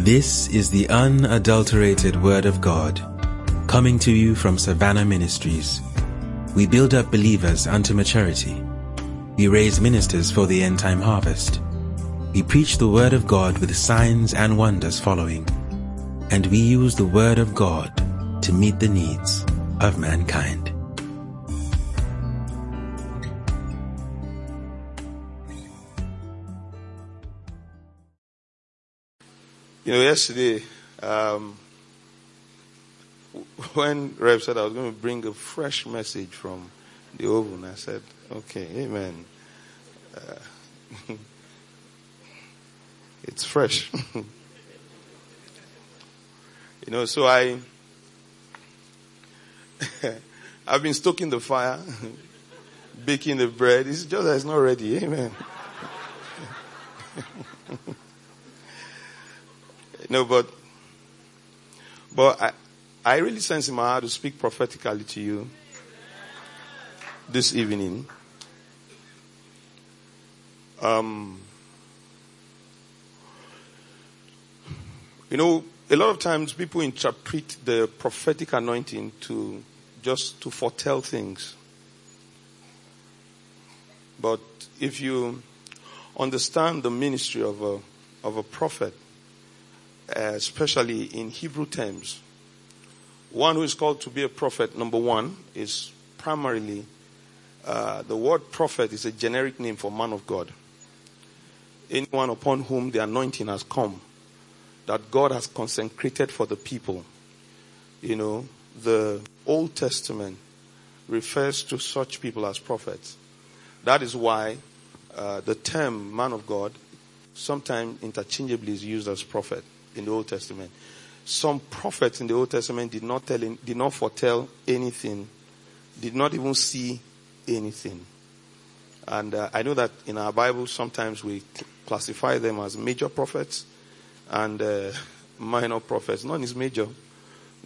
This is the unadulterated Word of God, coming to you from Savannah Ministries. We build up believers unto maturity. We raise ministers for the end time harvest. We preach the Word of God with signs and wonders following. And we use the Word of God to meet the needs of mankind. You know, yesterday, um, when Rev said I was going to bring a fresh message from the oven, I said, okay, amen. Uh, it's fresh. you know, so I, I've been stoking the fire, baking the bread. It's just that it's not ready. Amen. No, but but I I really sense in my heart to speak prophetically to you this evening. Um, you know, a lot of times people interpret the prophetic anointing to just to foretell things. But if you understand the ministry of a of a prophet, especially in Hebrew terms. One who is called to be a prophet, number one, is primarily uh, the word prophet is a generic name for man of God. Anyone upon whom the anointing has come, that God has consecrated for the people. You know, the Old Testament refers to such people as prophets. That is why uh, the term man of God sometimes interchangeably is used as prophet in the Old Testament. Some prophets in the Old Testament did not tell, did not foretell anything, did not even see anything. And uh, I know that in our Bible sometimes we classify them as major prophets and uh, minor prophets. None is major,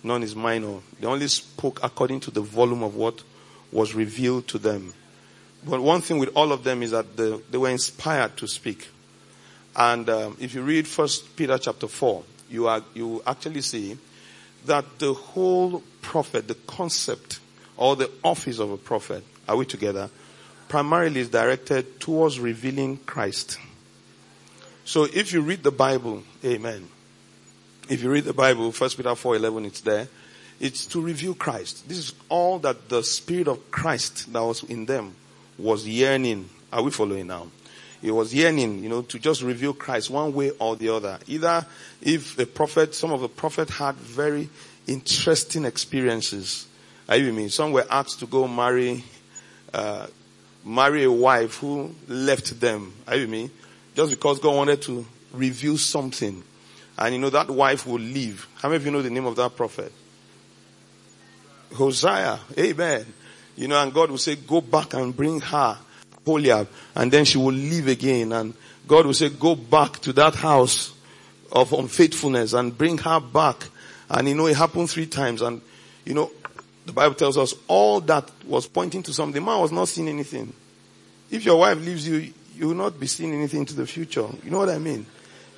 none is minor. They only spoke according to the volume of what was revealed to them. But one thing with all of them is that the, they were inspired to speak. And um, if you read First Peter chapter four, you are you actually see that the whole prophet, the concept or the office of a prophet, are we together? Primarily is directed towards revealing Christ. So if you read the Bible, Amen. If you read the Bible, First Peter four eleven, it's there. It's to reveal Christ. This is all that the Spirit of Christ that was in them was yearning. Are we following now? He was yearning, you know, to just reveal Christ one way or the other. Either if a prophet, some of the prophet had very interesting experiences. Are you with me? Some were asked to go marry, uh, marry a wife who left them. Are you with me? Just because God wanted to reveal something. And you know, that wife will leave. How many of you know the name of that prophet? Hosea. Amen. You know, and God will say, go back and bring her Oholiab, and then she will leave again. And God will say, go back to that house of unfaithfulness and bring her back. And you know, it happened three times. And you know, the Bible tells us all that was pointing to something. The man was not seeing anything. If your wife leaves you, you will not be seeing anything into the future. You know what I mean?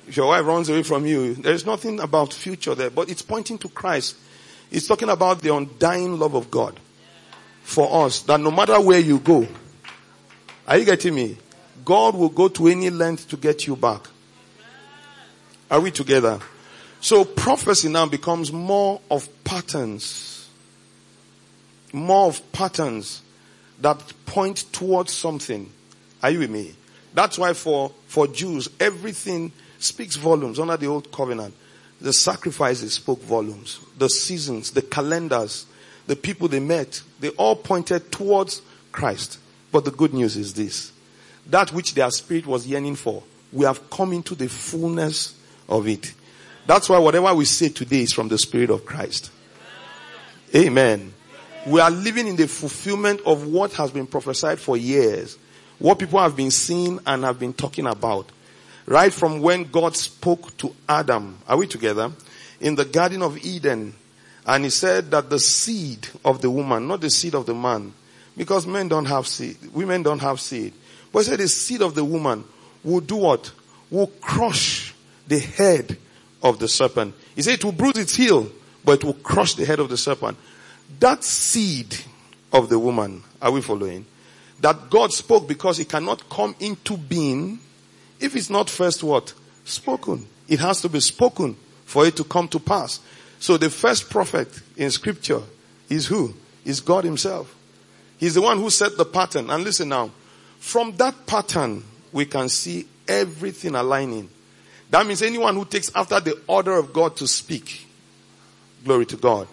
If your wife runs away from you, there is nothing about future there, but it's pointing to Christ. It's talking about the undying love of God for us that no matter where you go, are you getting me? God will go to any length to get you back. Are we together? So prophecy now becomes more of patterns. More of patterns that point towards something. Are you with me? That's why for, for Jews, everything speaks volumes under the old covenant. The sacrifices spoke volumes. The seasons, the calendars, the people they met, they all pointed towards Christ. But the good news is this. That which their spirit was yearning for, we have come into the fullness of it. That's why whatever we say today is from the Spirit of Christ. Amen. We are living in the fulfillment of what has been prophesied for years. What people have been seeing and have been talking about. Right from when God spoke to Adam. Are we together? In the Garden of Eden. And he said that the seed of the woman, not the seed of the man, because men don't have seed. Women don't have seed. But he said the seed of the woman will do what? Will crush the head of the serpent. He said it will bruise its heel, but it will crush the head of the serpent. That seed of the woman, are we following? That God spoke because it cannot come into being if it's not first what? Spoken. It has to be spoken for it to come to pass. So the first prophet in scripture is who? Is God himself. He's the one who set the pattern. And listen now, from that pattern, we can see everything aligning. That means anyone who takes after the order of God to speak, glory to God,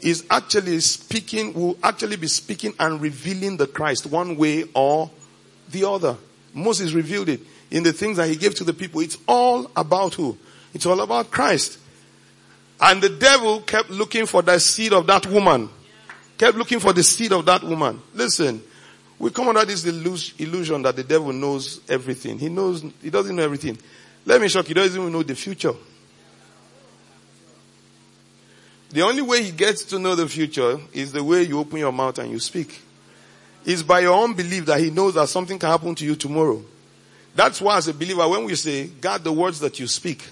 is actually speaking, will actually be speaking and revealing the Christ one way or the other. Moses revealed it in the things that he gave to the people. It's all about who? It's all about Christ. And the devil kept looking for the seed of that woman. Kept looking for the seed of that woman. Listen, we come under this illusion that the devil knows everything. He knows, he doesn't know everything. Let me shock you, he doesn't even know the future. The only way he gets to know the future is the way you open your mouth and you speak. It's by your own belief that he knows that something can happen to you tomorrow. That's why as a believer, when we say, guard the words that you speak,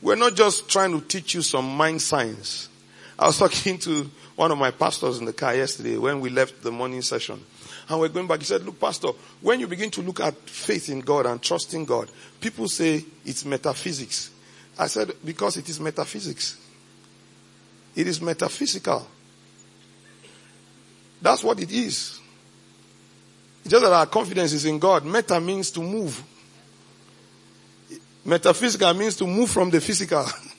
we're not just trying to teach you some mind science. I was talking to one of my pastors in the car yesterday when we left the morning session. And we're going back. He said, look, pastor, when you begin to look at faith in God and trusting God, people say it's metaphysics. I said, because it is metaphysics. It is metaphysical. That's what it is. It's just that our confidence is in God. Meta means to move. Metaphysical means to move from the physical.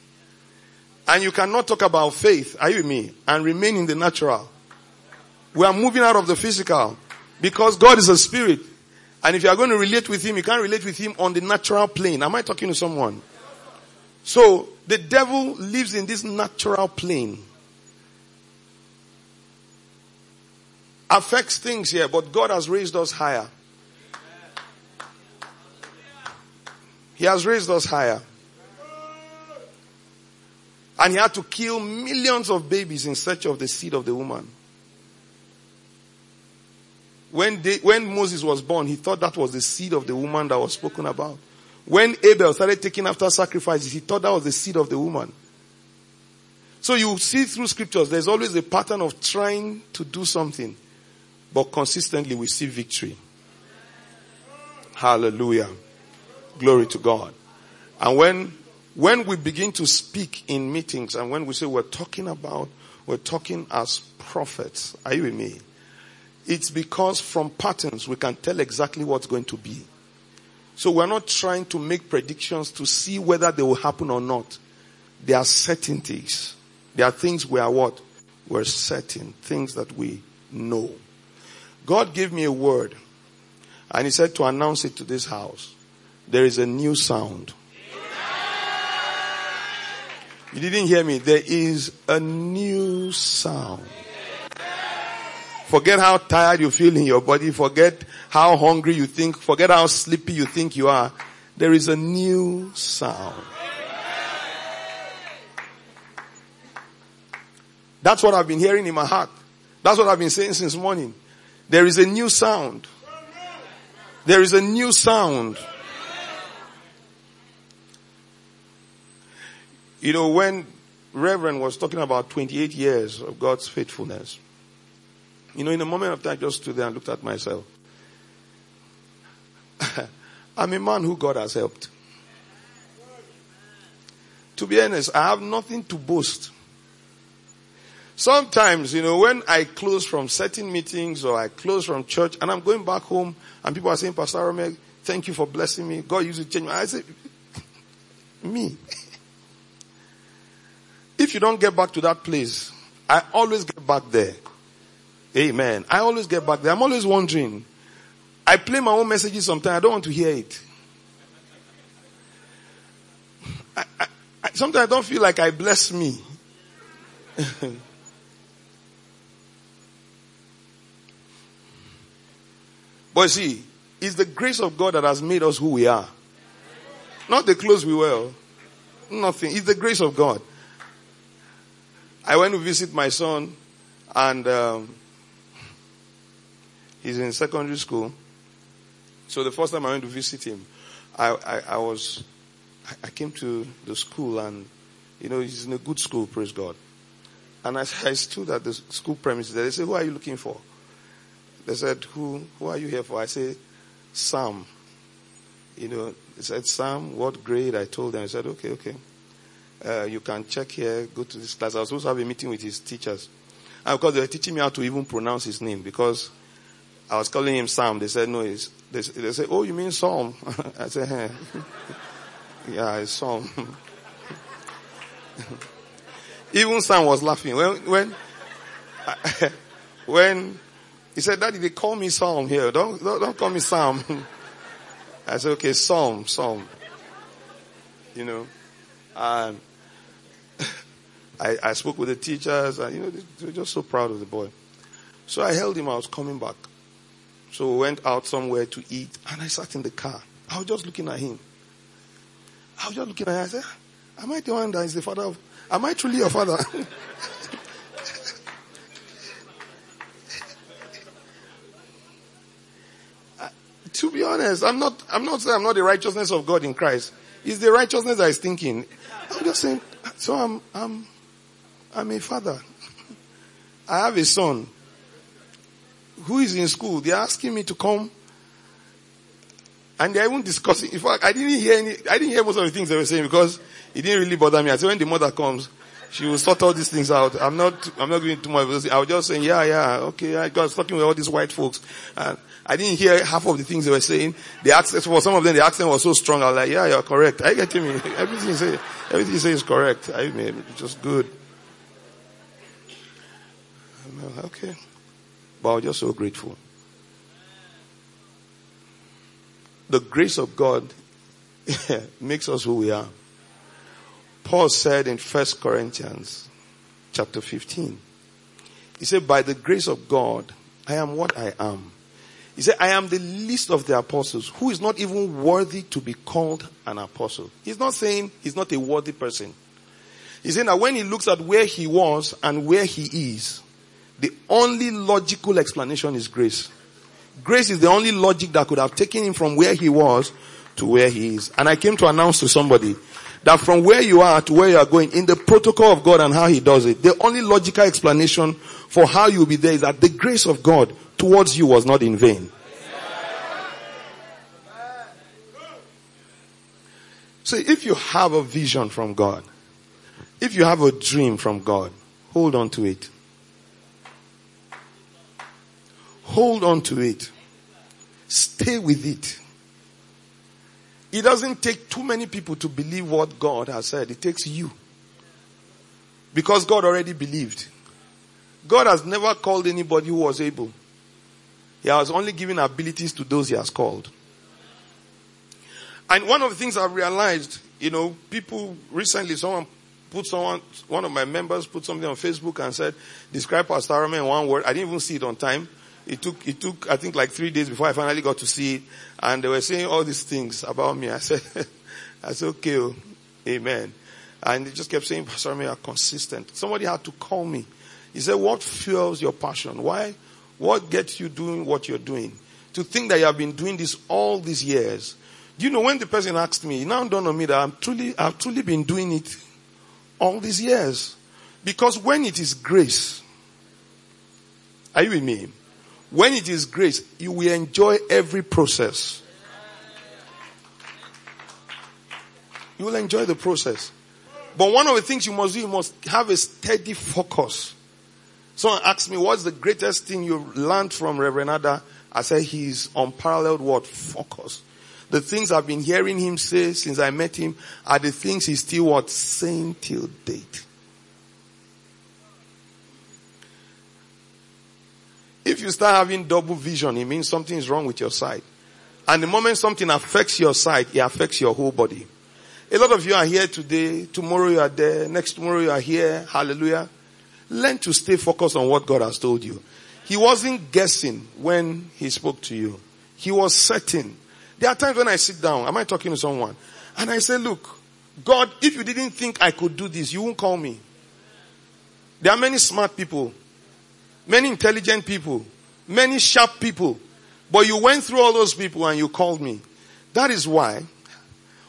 and you cannot talk about faith, are you with me? And remain in the natural. We are moving out of the physical. Because God is a spirit. And if you are going to relate with Him, you can't relate with Him on the natural plane. Am I talking to someone? So, the devil lives in this natural plane. Affects things here, but God has raised us higher. He has raised us higher. And he had to kill millions of babies in search of the seed of the woman. When, they, when Moses was born, he thought that was the seed of the woman that was spoken about. When Abel started taking after sacrifices, he thought that was the seed of the woman. So you see through scriptures, there's always a pattern of trying to do something, but consistently we see victory. Hallelujah. Glory to God. And when, when we begin to speak in meetings and when we say we're talking about, we're talking as prophets, are you with me? It's because from patterns we can tell exactly what's going to be. So we're not trying to make predictions to see whether they will happen or not. There are certainties. There are things we are what? We're certain. Things that we know. God gave me a word and he said to announce it to this house. There is a new sound. You didn't hear me. There is a new sound. Forget how tired you feel in your body. Forget how hungry you think. Forget how sleepy you think you are. There is a new sound. That's what I've been hearing in my heart. That's what I've been saying since morning. There is a new sound. There is a new sound. You know, when Reverend was talking about 28 years of God's faithfulness, you know, in a moment of time, I just stood there and looked at myself. I'm a man who God has helped. To be honest, I have nothing to boast. Sometimes, you know, when I close from certain meetings or I close from church and I'm going back home and people are saying, Pastor Arome, thank you for blessing me. God used to change me. I say, me. if you don't get back to that place, I always get back there. Amen. I always get back there. I'm always wondering. I play my own messages sometimes. I don't want to hear it. I, I, I, sometimes I don't feel like I bless me. but see, it's the grace of God that has made us who we are. Not the clothes we wear. Nothing. It's the grace of God. I went to visit my son and um, He's in secondary school. So the first time I went to visit him, I, I, I was I came to the school and, you know, he's in a good school, praise God. And as I stood at the school premises, they said, who are you looking for? They said, who, who are you here for? I said, Sam. You know, they said, Sam, what grade? I told them. I said, okay, okay. Uh, you can check here, go to this class. I was supposed to have a meeting with his teachers. And because they were teaching me how to even pronounce his name because I was calling him Sam. They said, no, they, they said, oh, you mean Psalm? I said, hey. yeah, it's Psalm. even Sam was laughing. When, when, when he said, Daddy, they call me Psalm here. Don't, don't, don't call me Sam. I said, okay, Psalm, Psalm. You know, and I, I spoke with the teachers and, you know, they were just so proud of the boy. So I held him. I was coming back. So we went out somewhere to eat and I sat in the car. I was just looking at him. I was just looking at him. I said, ah, am I the one that is the father of, am I truly your father? to be honest, I'm not, I'm not saying I'm not the righteousness of God in Christ. It's the righteousness I was thinking. I'm just saying, so I'm, I'm, I'm a father. I have a son who is in school. They're asking me to come and they're even discussing. In fact, I didn't hear any, I didn't hear most of the things they were saying because it didn't really bother me. I said when the mother comes, she will sort all these things out. I'm not, I'm not going too much. I was just saying, yeah, yeah, okay. I was talking with all these white folks and I didn't hear half of the things they were saying. The accent, for some of them, the accent was so strong. I was like, yeah, you're correct. I get me. Everything you say, everything you say is correct. I mean, just good. Okay. But I was just so grateful. The grace of God makes us who we are. Paul said in First Corinthians chapter 15, he said, by the grace of God, I am what I am. He said, I am the least of the apostles who is not even worthy to be called an apostle. He's not saying he's not a worthy person. He's saying that when he looks at where he was and where he is, the only logical explanation is grace. Grace is the only logic that could have taken him from where he was to where he is. And I came to announce to somebody that from where you are to where you are going in the protocol of God and how he does it, the only logical explanation for how you'll be there is that the grace of God towards you was not in vain. So if you have a vision from God, if you have a dream from God, hold on to it. Hold on to it. Stay with it. It doesn't take too many people to believe what God has said. It takes you. Because God already believed. God has never called anybody who was able. He has only given abilities to those he has called. And one of the things I've realized, you know, people recently, someone put someone, one of my members put something on Facebook and said, describe Pastor Arome in one word. I didn't even see it on time. It took, it took, I think like three days before I finally got to see it. And they were saying all these things about me. I said, I said, okay, oh, amen. And they just kept saying, Pastor you are consistent. Somebody had to call me. He said, what fuels your passion? Why? What gets you doing what you're doing? To think that you have been doing this all these years. Do you know when the person asked me, now dawned on me that I'm truly, I've truly been doing it all these years. Because when it is grace, are you with me? When it is grace, you will enjoy every process. You will enjoy the process. But one of the things you must do, you must have a steady focus. Someone asked me, what's the greatest thing you learned from Reverend Ada? I said, he's unparalleled word, focus. The things I've been hearing him say since I met him are the things he's still what saying till date. If you start having double vision, it means something is wrong with your sight. And the moment something affects your sight, it affects your whole body. A lot of you are here today, tomorrow you are there, next tomorrow you are here, hallelujah. Learn to stay focused on what God has told you. He wasn't guessing when he spoke to you. He was certain. There are times when I sit down, am I talking to someone? And I say, look, God, if you didn't think I could do this, you won't call me. There are many smart people many intelligent people, many sharp people. But you went through all those people and you called me. That is why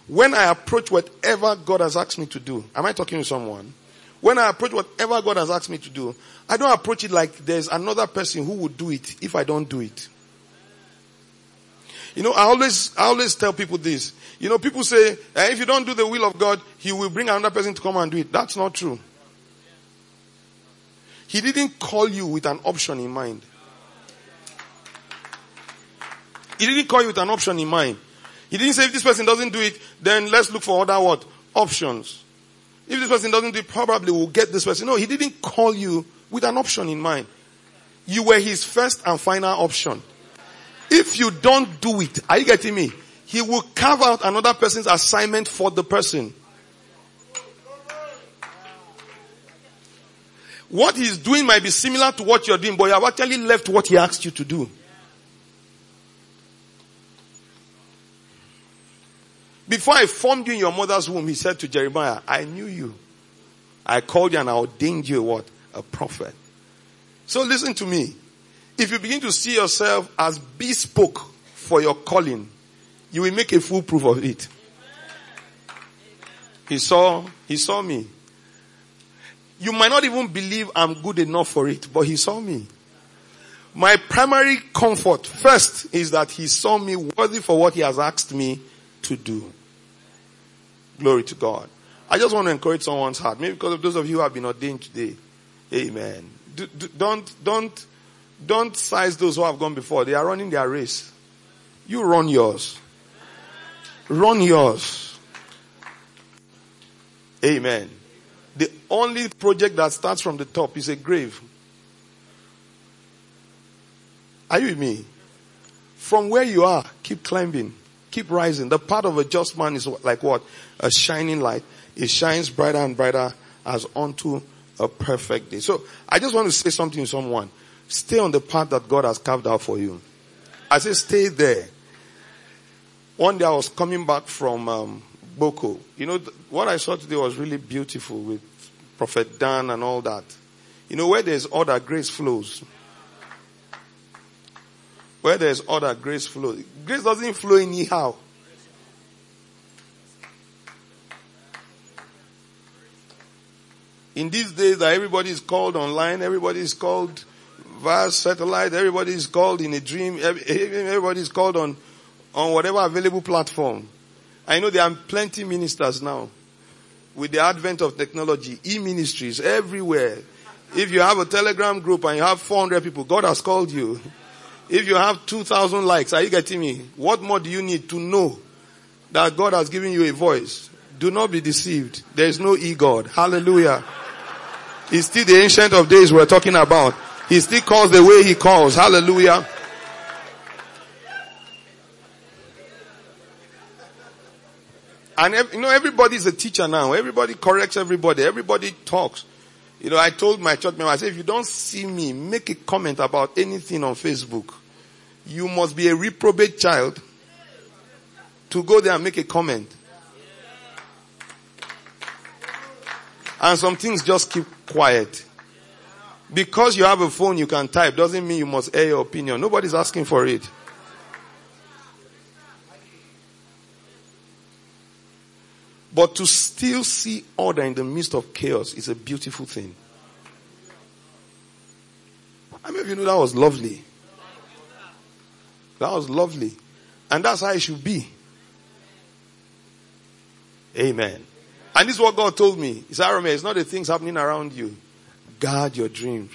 When I approach whatever God has asked me to do, am I talking to someone? When I approach whatever God has asked me to do, I don't approach it like there's another person who would do it if I don't do it. You know, I always, I always tell people this. You know, people say, eh, if you don't do the will of God, He will bring another person to come and do it. That's not true. He didn't call you with an option in mind. He didn't call you with an option in mind. He didn't say if this person doesn't do it, then let's look for other what? Options. If this person doesn't do it, probably we'll get this person. No, he didn't call you with an option in mind. You were his first and final option. If you don't do it, are you getting me? He will carve out another person's assignment for the person. What he's doing might be similar to what you're doing, but you have actually left what he asked you to do. Before I formed you in your mother's womb, he said to Jeremiah, I knew you. I called you and I ordained you what? A prophet. So listen to me. If you begin to see yourself as bespoke for your calling, you will make a full proof of it. He saw, he saw me. You might not even believe I'm good enough for it, but he saw me. My primary comfort first is that he saw me worthy for what he has asked me to do. Glory to God. I just want to encourage someone's heart. Maybe because of those of you who have been ordained today. Amen. Do, do, don't, don't, don't size those who have gone before. They are running their race. You run yours. Run yours. Amen. Only project that starts from the top is a grave. Are you with me? From where you are, keep climbing. Keep rising. The path of a just man is like what? A shining light. It shines brighter and brighter as unto a perfect day. So I just want to say something to someone. Stay on the path that God has carved out for you. I say stay there. One day I was coming back from um, Boko. You know, what I saw today was really beautiful with Prophet Dan and all that. You know, where there's order, grace flows. Where there's order, grace flows. Grace doesn't flow anyhow. In these days that everybody is called online, everybody is called via satellite, everybody is called in a dream, everybody is called on, on whatever available platform. I know there are plenty ministers now with the advent of technology, e-ministries everywhere. If you have a telegram group and you have 400 people, God has called you. If you have 2,000 likes, are you getting me? What more do you need to know that God has given you a voice? Do not be deceived. There is no e-God. Hallelujah. He's still the ancient of days we're talking about. He still calls the way he calls. Hallelujah. And you know, everybody is a teacher now. Everybody corrects everybody. Everybody talks. You know, I told my church member, I said, if you don't see me make a comment about anything on Facebook, you must be a reprobate child to go there and make a comment. And some things just keep quiet. Because you have a phone you can type doesn't mean you must air your opinion. Nobody's asking for it. But to still see order in the midst of chaos is a beautiful thing. I mean, you know that was lovely. That was lovely. And that's how it should be. Amen. And this is what God told me. He said, it's not the things happening around you. Guard your dreams.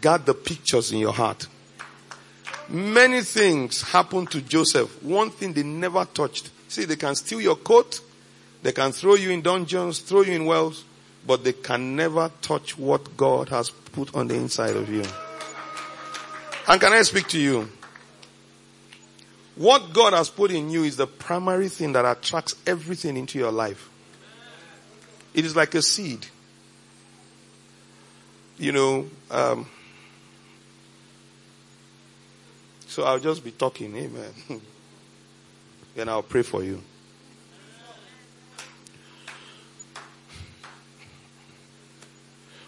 Guard the pictures in your heart. Many things happened to Joseph. One thing they never touched. See, they can steal your coat. They can throw you in dungeons, throw you in wells, but they can never touch what God has put on the inside of you. And can I speak to you? What God has put in you is the primary thing that attracts everything into your life. It is like a seed. You know, um, so I'll just be talking, amen. then I'll pray for you.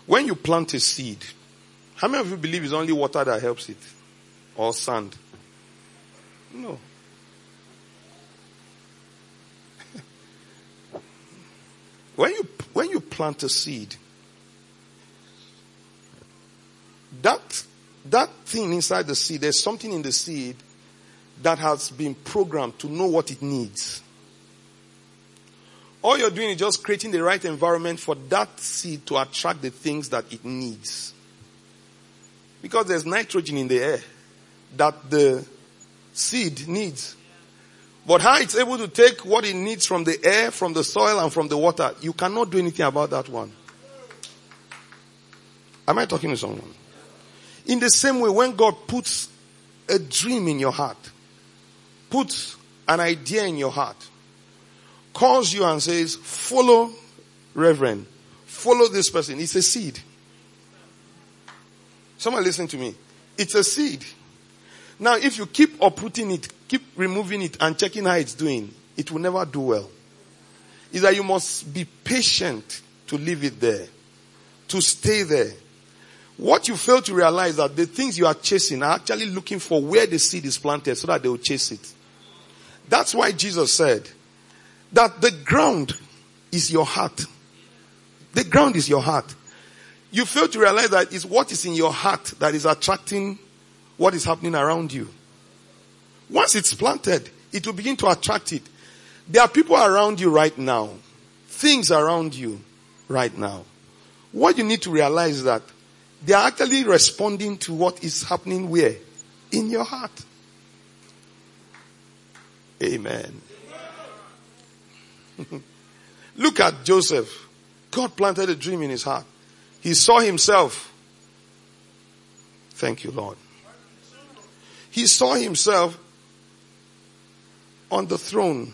When you plant a seed, how many of you believe it's only water that helps it? Or sand? No. When you, when you plant a seed, that, that thing inside the seed, there's something in the seed that has been programmed to know what it needs. All you're doing is just creating the right environment for that seed to attract the things that it needs. Because there's nitrogen in the air that the seed needs. But how it's able to take what it needs from the air, from the soil, and from the water, you cannot do anything about that one. Am I talking to someone? In the same way, when God puts a dream in your heart, puts an idea in your heart, calls you and says, follow Reverend, follow this person. It's a seed. Someone listen to me. It's a seed. Now, if you keep uprooting it, keep removing it and checking how it's doing, it will never do well. Is that you must be patient to leave it there, to stay there. What you fail to realize that the things you are chasing are actually looking for where the seed is planted so that they will chase it. That's why Jesus said that the ground is your heart. The ground is your heart. You fail to realize that it's what is in your heart that is attracting what is happening around you. Once it's planted, it will begin to attract it. There are people around you right now, things around you right now. What you need to realize is that they are actually responding to what is happening where? In your heart. Amen. Look at Joseph. God planted a dream in his heart. He saw himself. Thank you, Lord. He saw himself on the throne.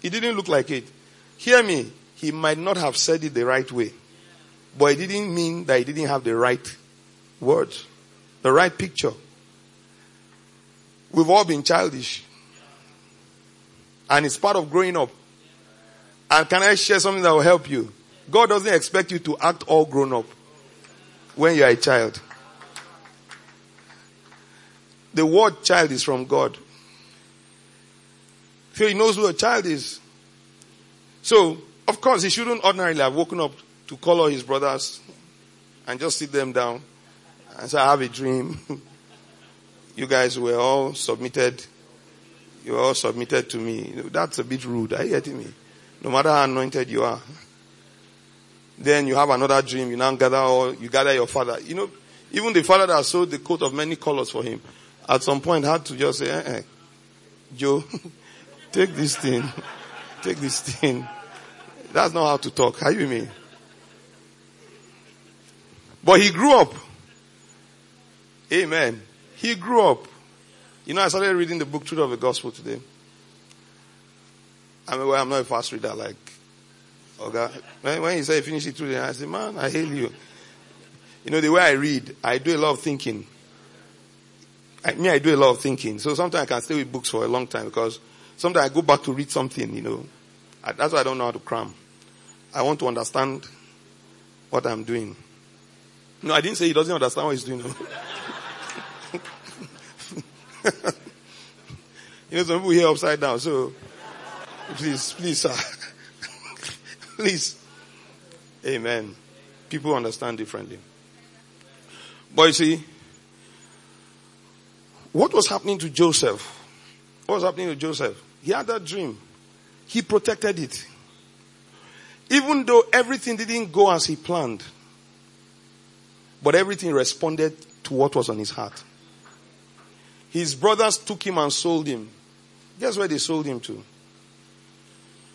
He didn't look like it. Hear me. He might not have said it the right way. But it didn't mean that he didn't have the right words, the right picture. We've all been childish. And it's part of growing up. And can I share something that will help you? God doesn't expect you to act all grown up when you are a child. The word child is from God. So he knows who a child is. So, of course, he shouldn't ordinarily have woken up to call all his brothers and just sit them down and say, I have a dream. you guys were all submitted. You were all submitted to me. That's a bit rude. Are you getting me? No matter how anointed you are. Then you have another dream. You now gather all, you gather your father. You know, even the father that sold the coat of many colors for him, at some point had to just say, eh, eh, Joe, take this thing. Take this thing. That's not how to talk. How you mean? But he grew up. Amen. He grew up. You know, I started reading the book Truth of the Gospel today. I mean, well, I'm not a fast reader like oh Okay. When, when he said finish it through, I said, man, I hate you. You know, the way I read, I do a lot of thinking. I me, I do a lot of thinking. So sometimes I can stay with books for a long time because sometimes I go back to read something, you know. I, that's why I don't know how to cram. I want to understand what I'm doing. No, I didn't say he doesn't understand what he's doing. you know, some people here upside down, so please, please, sir. Please. Amen. People understand differently. But you see, what was happening to Joseph? What was happening to Joseph? He had that dream. He protected it. Even though everything didn't go as he planned, but everything responded to what was on his heart. His brothers took him and sold him. Guess where they sold him to?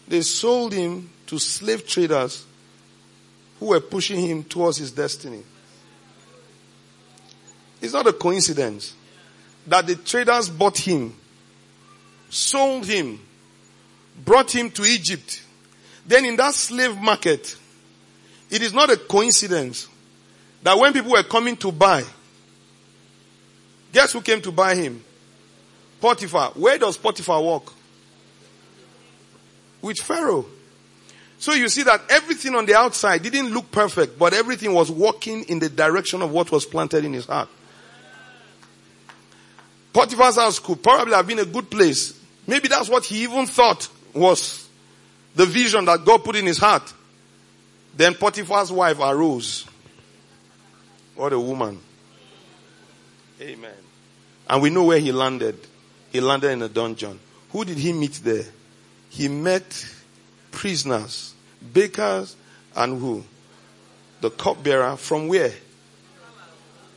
They sold him to slave traders who were pushing him towards his destiny. It's not a coincidence that the traders bought him, sold him, brought him to Egypt. Then in that slave market, it is not a coincidence that when people were coming to buy, guess who came to buy him? Potiphar. Where does Potiphar work? With Pharaoh. So you see that everything on the outside didn't look perfect, but everything was walking in the direction of what was planted in his heart. Potiphar's house could probably have been a good place. Maybe that's what he even thought was the vision that God put in his heart. Then Potiphar's wife arose. What a woman. Amen. And we know where he landed. He landed in a dungeon. Who did he meet there? He met prisoners, bakers, and who? The cupbearer from where?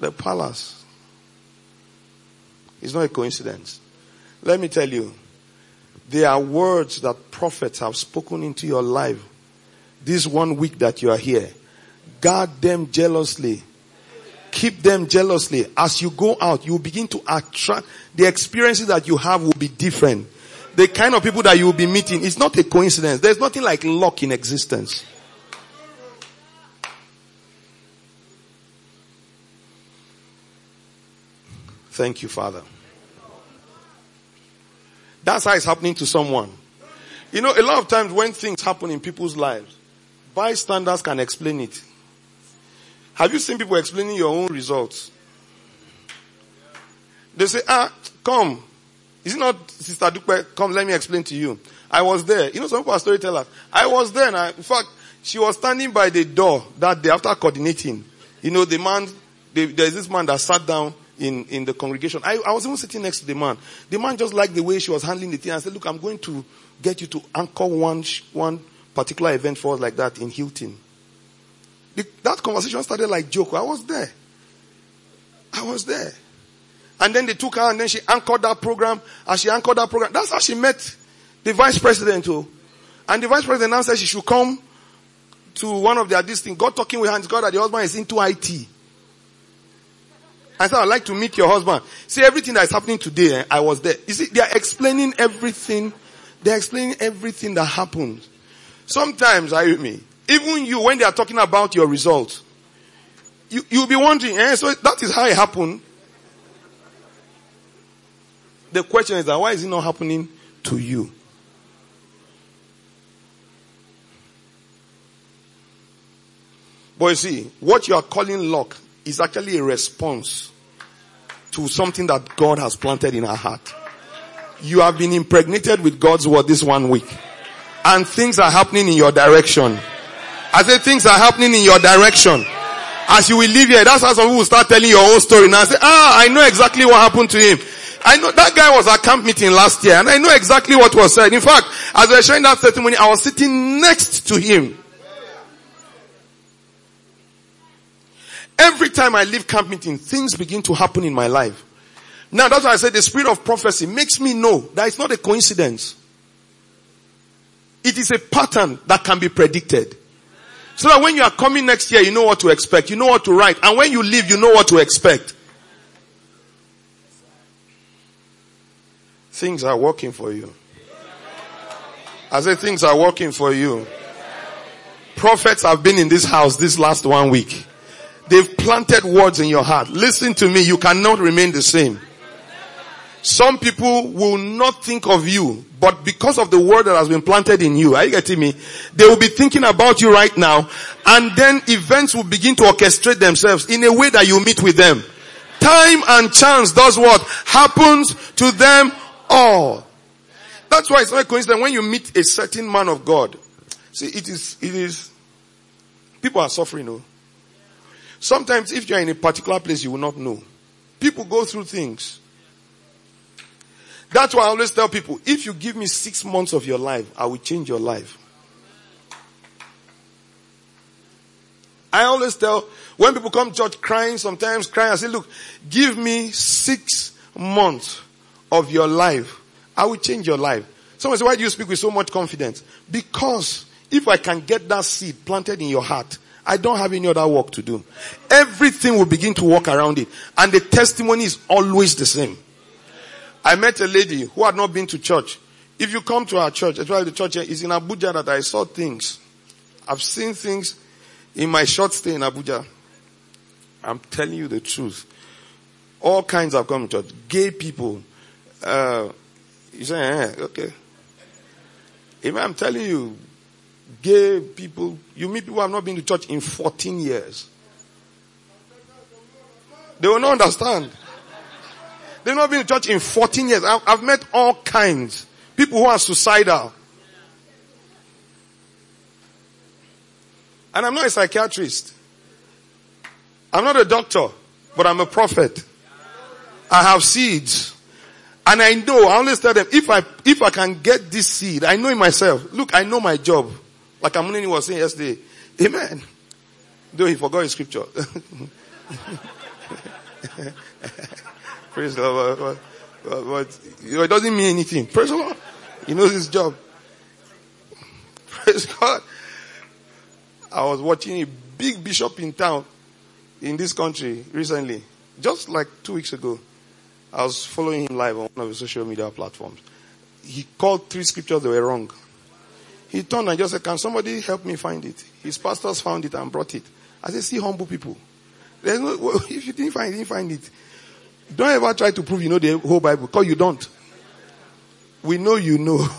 The palace. It's not a coincidence. Let me tell you, there are words that prophets have spoken into your life this one week that you are here. Guard them jealously. Keep them jealously. As you go out, you begin to attract, the experiences that you have will be different. The kind of people that you will be meeting, it's not a coincidence. There's nothing like luck in existence. Thank you, Father. That's how it's happening to someone. You know, a lot of times when things happen in people's lives, bystanders can explain it. Have you seen people explaining your own results? They say, ah, come. Is it not Sister Dupe? Come, let me explain to you. I was there. You know, some people are storytellers. I was there and I, in fact, she was standing by the door that day after coordinating. You know, the man, the, there's this man that sat down in, in the congregation. I, I was even sitting next to the man. The man just liked the way she was handling the thing. I said, look, I'm going to get you to anchor one, one particular event for us like that in Hilton. The, that conversation started like joke. I was there. I was there. And then they took her and then she anchored that program. As she anchored that program, that's how she met the vice president too. And the vice president now she should come to one of their this thing. God talking with her and God that the husband is into IT. I said, I'd like to meet your husband. See everything that is happening today, eh, I was there. You see, they are explaining everything. They're explaining everything that happened. Sometimes, I me, even you, when they are talking about your results, you, you'll be wondering, eh, so that is how it happened. The question is that why is it not happening to you? But you see, what you are calling luck is actually a response to something that God has planted in our heart. You have been impregnated with God's word this one week. And things are happening in your direction. I say things are happening in your direction. As you will leave here, that's how some people will start telling your own story now. Say, ah, I know exactly what happened to him. I know that guy was at camp meeting last year and I know exactly what was said. In fact, as I was sharing that testimony, I was sitting next to him. Every time I leave camp meeting, things begin to happen in my life. Now that's why I said the spirit of prophecy makes me know that it's not a coincidence. It is a pattern that can be predicted. So that when you are coming next year, you know what to expect. You know what to write. And when you leave, you know what to expect. Things are working for you. I say things are working for you. Prophets have been in this house this last one week. They've planted words in your heart. Listen to me, you cannot remain the same. Some people will not think of you, but because of the word that has been planted in you, are you getting me? They will be thinking about you right now, and then events will begin to orchestrate themselves in a way that you meet with them. Time and chance does what? Happens to them all. That's why it's not a coincidence when you meet a certain man of God. See, it is, it is, people are suffering, oh. Sometimes if you're in a particular place, you will not know. People go through things. That's why I always tell people, if you give me six months of your life, I will change your life. I always tell, when people come to church crying, sometimes crying, I say, look, give me six months of your life. I will change your life. Someone say, why do you speak with so much confidence? Because if I can get that seed planted in your heart, I don't have any other work to do. Everything will begin to work around it. And the testimony is always the same. I met a lady who had not been to church. If you come to our church, as well, the church is in Abuja that I saw things. I've seen things in my short stay in Abuja. I'm telling you the truth. All kinds have come to church. Gay people. Uh, you say, eh, okay. If I'm telling you, gay people, you meet people who have not been to church in 14 years. They will not understand. They've not been to church in 14 years. I've, I've met all kinds. People who are suicidal. And I'm not a psychiatrist. I'm not a doctor, but I'm a prophet. I have seeds. And I know, I always tell them, if I, if I can get this seed, I know it myself. Look, I know my job. Like Amunini was saying yesterday. Amen. Though he forgot his scripture. Praise the Lord. But, but, you know, it doesn't mean anything. Praise the Lord. He knows his job. Praise God. I was watching a big bishop in town in this country recently, just like two weeks ago. I was following him live on one of the social media platforms. He called three scriptures that were wrong. He turned and just said, Can somebody help me find it? His pastors found it and brought it. I said, See humble people. There's no, if you didn't find it, didn't find it. Don't ever try to prove you know the whole Bible, because you don't. We know you know.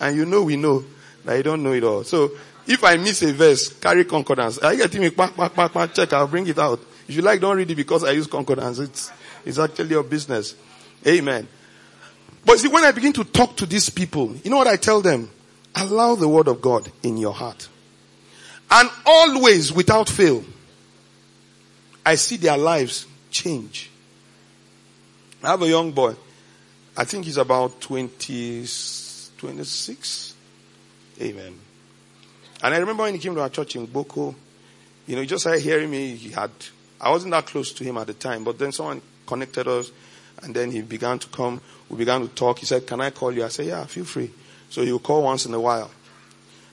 And you know we know that you don't know it all. So, if I miss a verse, carry concordance. I get me, back, back, back, back, check, I'll bring it out. If you like, don't read it because I use concordance. It's, it's actually your business. Amen. But see, when I begin to talk to these people, you know what I tell them? Allow the word of God in your heart. And always, without fail, I see their lives change. I have a young boy. I think he's about 20, 26. Amen. And I remember when he came to our church in Boko, you know, he just started hearing me. He had, I wasn't that close to him at the time, but then someone connected us and then he began to come. We began to talk. He said, can I call you? I said, yeah, feel free. So he would call once in a while.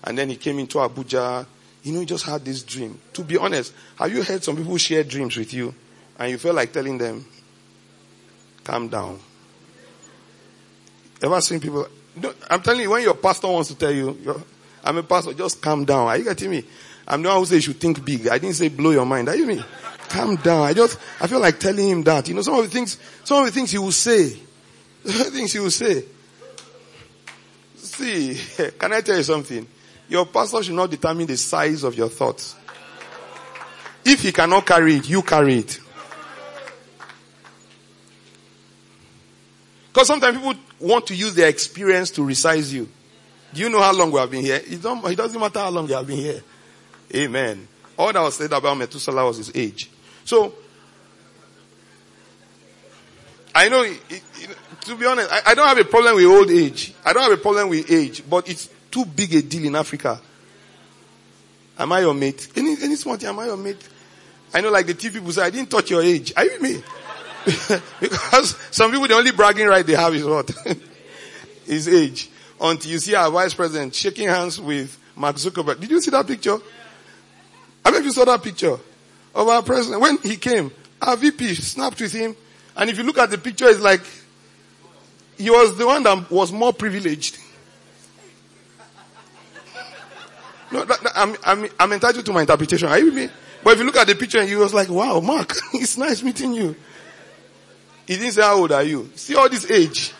And then he came into Abuja. You know, he just had this dream. To be honest, have you heard some people share dreams with you and you feel like telling them, calm down? Ever seen people? I'm telling you, when your pastor wants to tell you, I'm a pastor, just calm down. Are you getting me? I'm the one who says you should think big. I didn't say blow your mind. Are you me? Calm down. I just, I feel like telling him that. You know, some of the things, some of the things he will say, some of the things he will say. See, can I tell you something? Your pastor should not determine the size of your thoughts. If he cannot carry it, you carry it. Because sometimes people want to use their experience to resize you. Do you know how long we have been here? It, it doesn't matter how long you have been here. Amen. All that was said about Methuselah was his age. So, I know, it, it, to be honest, I, I, don't have a problem with old age. I don't have a problem with age, but it's too big a deal in Africa. Am I your mate? Any, any small thing, am I your mate? I know like the TV people say, I didn't touch your age. Are you me? because some people, the only bragging right they have is what? His age. Until you see our vice president shaking hands with Mark Zuckerberg. Did you see that picture? I bet you saw that picture of our president. When he came, our VP snapped with him. And if you look at the picture, it's like he was the one that was more privileged. No, I'm, I'm, I'm entitled to my interpretation. Are you with me? But if you look at the picture, he was like, wow, Mark, it's nice meeting you. He didn't say, how old are you? See all this age.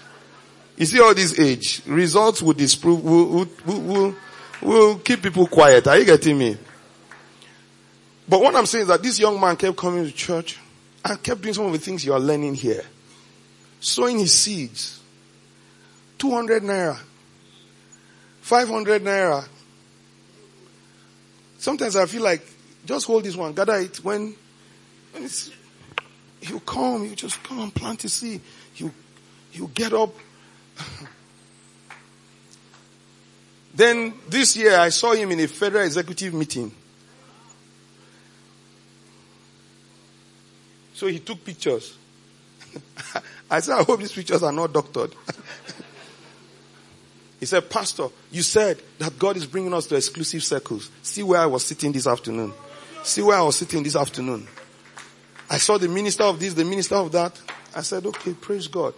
You see all this age. Results will disprove, will, will, will, will keep people quiet. Are you getting me? But what I'm saying is that this young man kept coming to church and kept doing some of the things you are learning here. Sowing his seeds. 200 naira. 500 naira. Sometimes I feel like just hold this one, gather it when, when it's He'll come, he'll just come and plant a seed. He'll, he'll get up. then this year I saw him in a federal executive meeting. So he took pictures. I said, I hope these pictures are not doctored. he said, Pastor, you said that God is bringing us to exclusive circles. See where I was sitting this afternoon. See where I was sitting this afternoon. I saw the minister of this, the minister of that. I said, okay, praise God.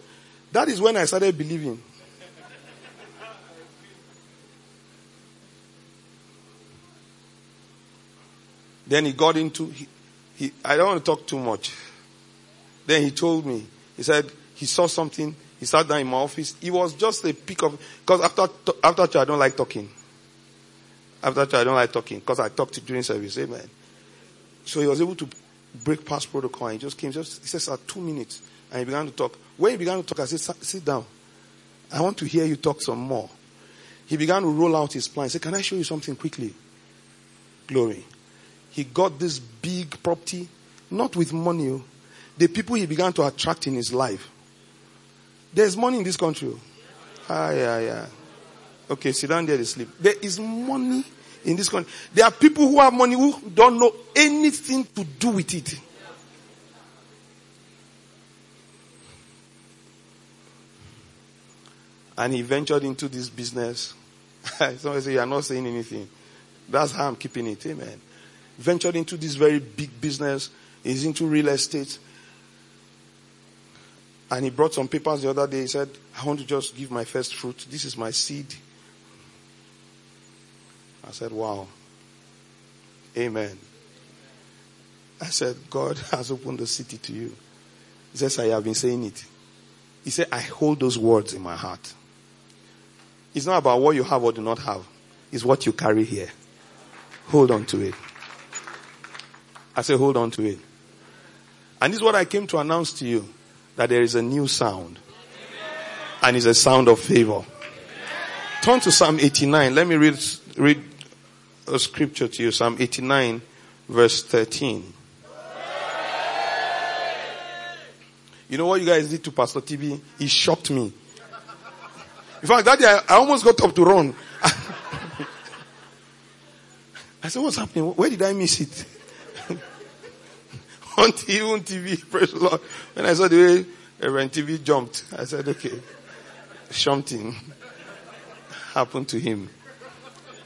That is when I started believing. Then he got into, he, he, I don't want to talk too much. Then he told me, he said he saw something, he sat down in my office. It was just a pick of, because after, after church I don't like talking. After church I don't like talking, because I talk to during service, amen. So he was able to break past protocol. And he just came, just, he says, two minutes. And he began to talk. When he began to talk, I said, sit down. I want to hear you talk some more. He began to roll out his plan. He said, can I show you something quickly? Glory. he got this big property, not with money. Oh, oh. The people he began to attract in his life. There's money in this country. oh. Ah, yeah, yeah. Okay, sit down there to sleep. There is money in this country. There are people who have money who don't know anything to do with it. And he ventured into this business. Somebody say, you are not saying anything. That's how I'm keeping it. Amen. Ventured into this very big business. He's into real estate. And he brought some papers the other day. He said, I want to just give my first fruit. This is my seed. I said, wow. Amen. I said, God has opened the city to you. He says, I have been saying it. He said, I hold those words in my heart. It's not about what you have or do not have. It's what you carry here. Hold on to it. I said, hold on to it. And this is what I came to announce to you that there is a new sound. And it's a sound of favor. Turn to Psalm 89. Let me read, read a scripture to you. Psalm 89 verse 13. You know what you guys did to Pastor TV? He shocked me. In fact, that day I, I almost got up to run. I said, what's happening? Where did I miss it? on TV, on TV, praise the Lord. When I saw the way Reverend TV jumped, I said, okay, something happened to him.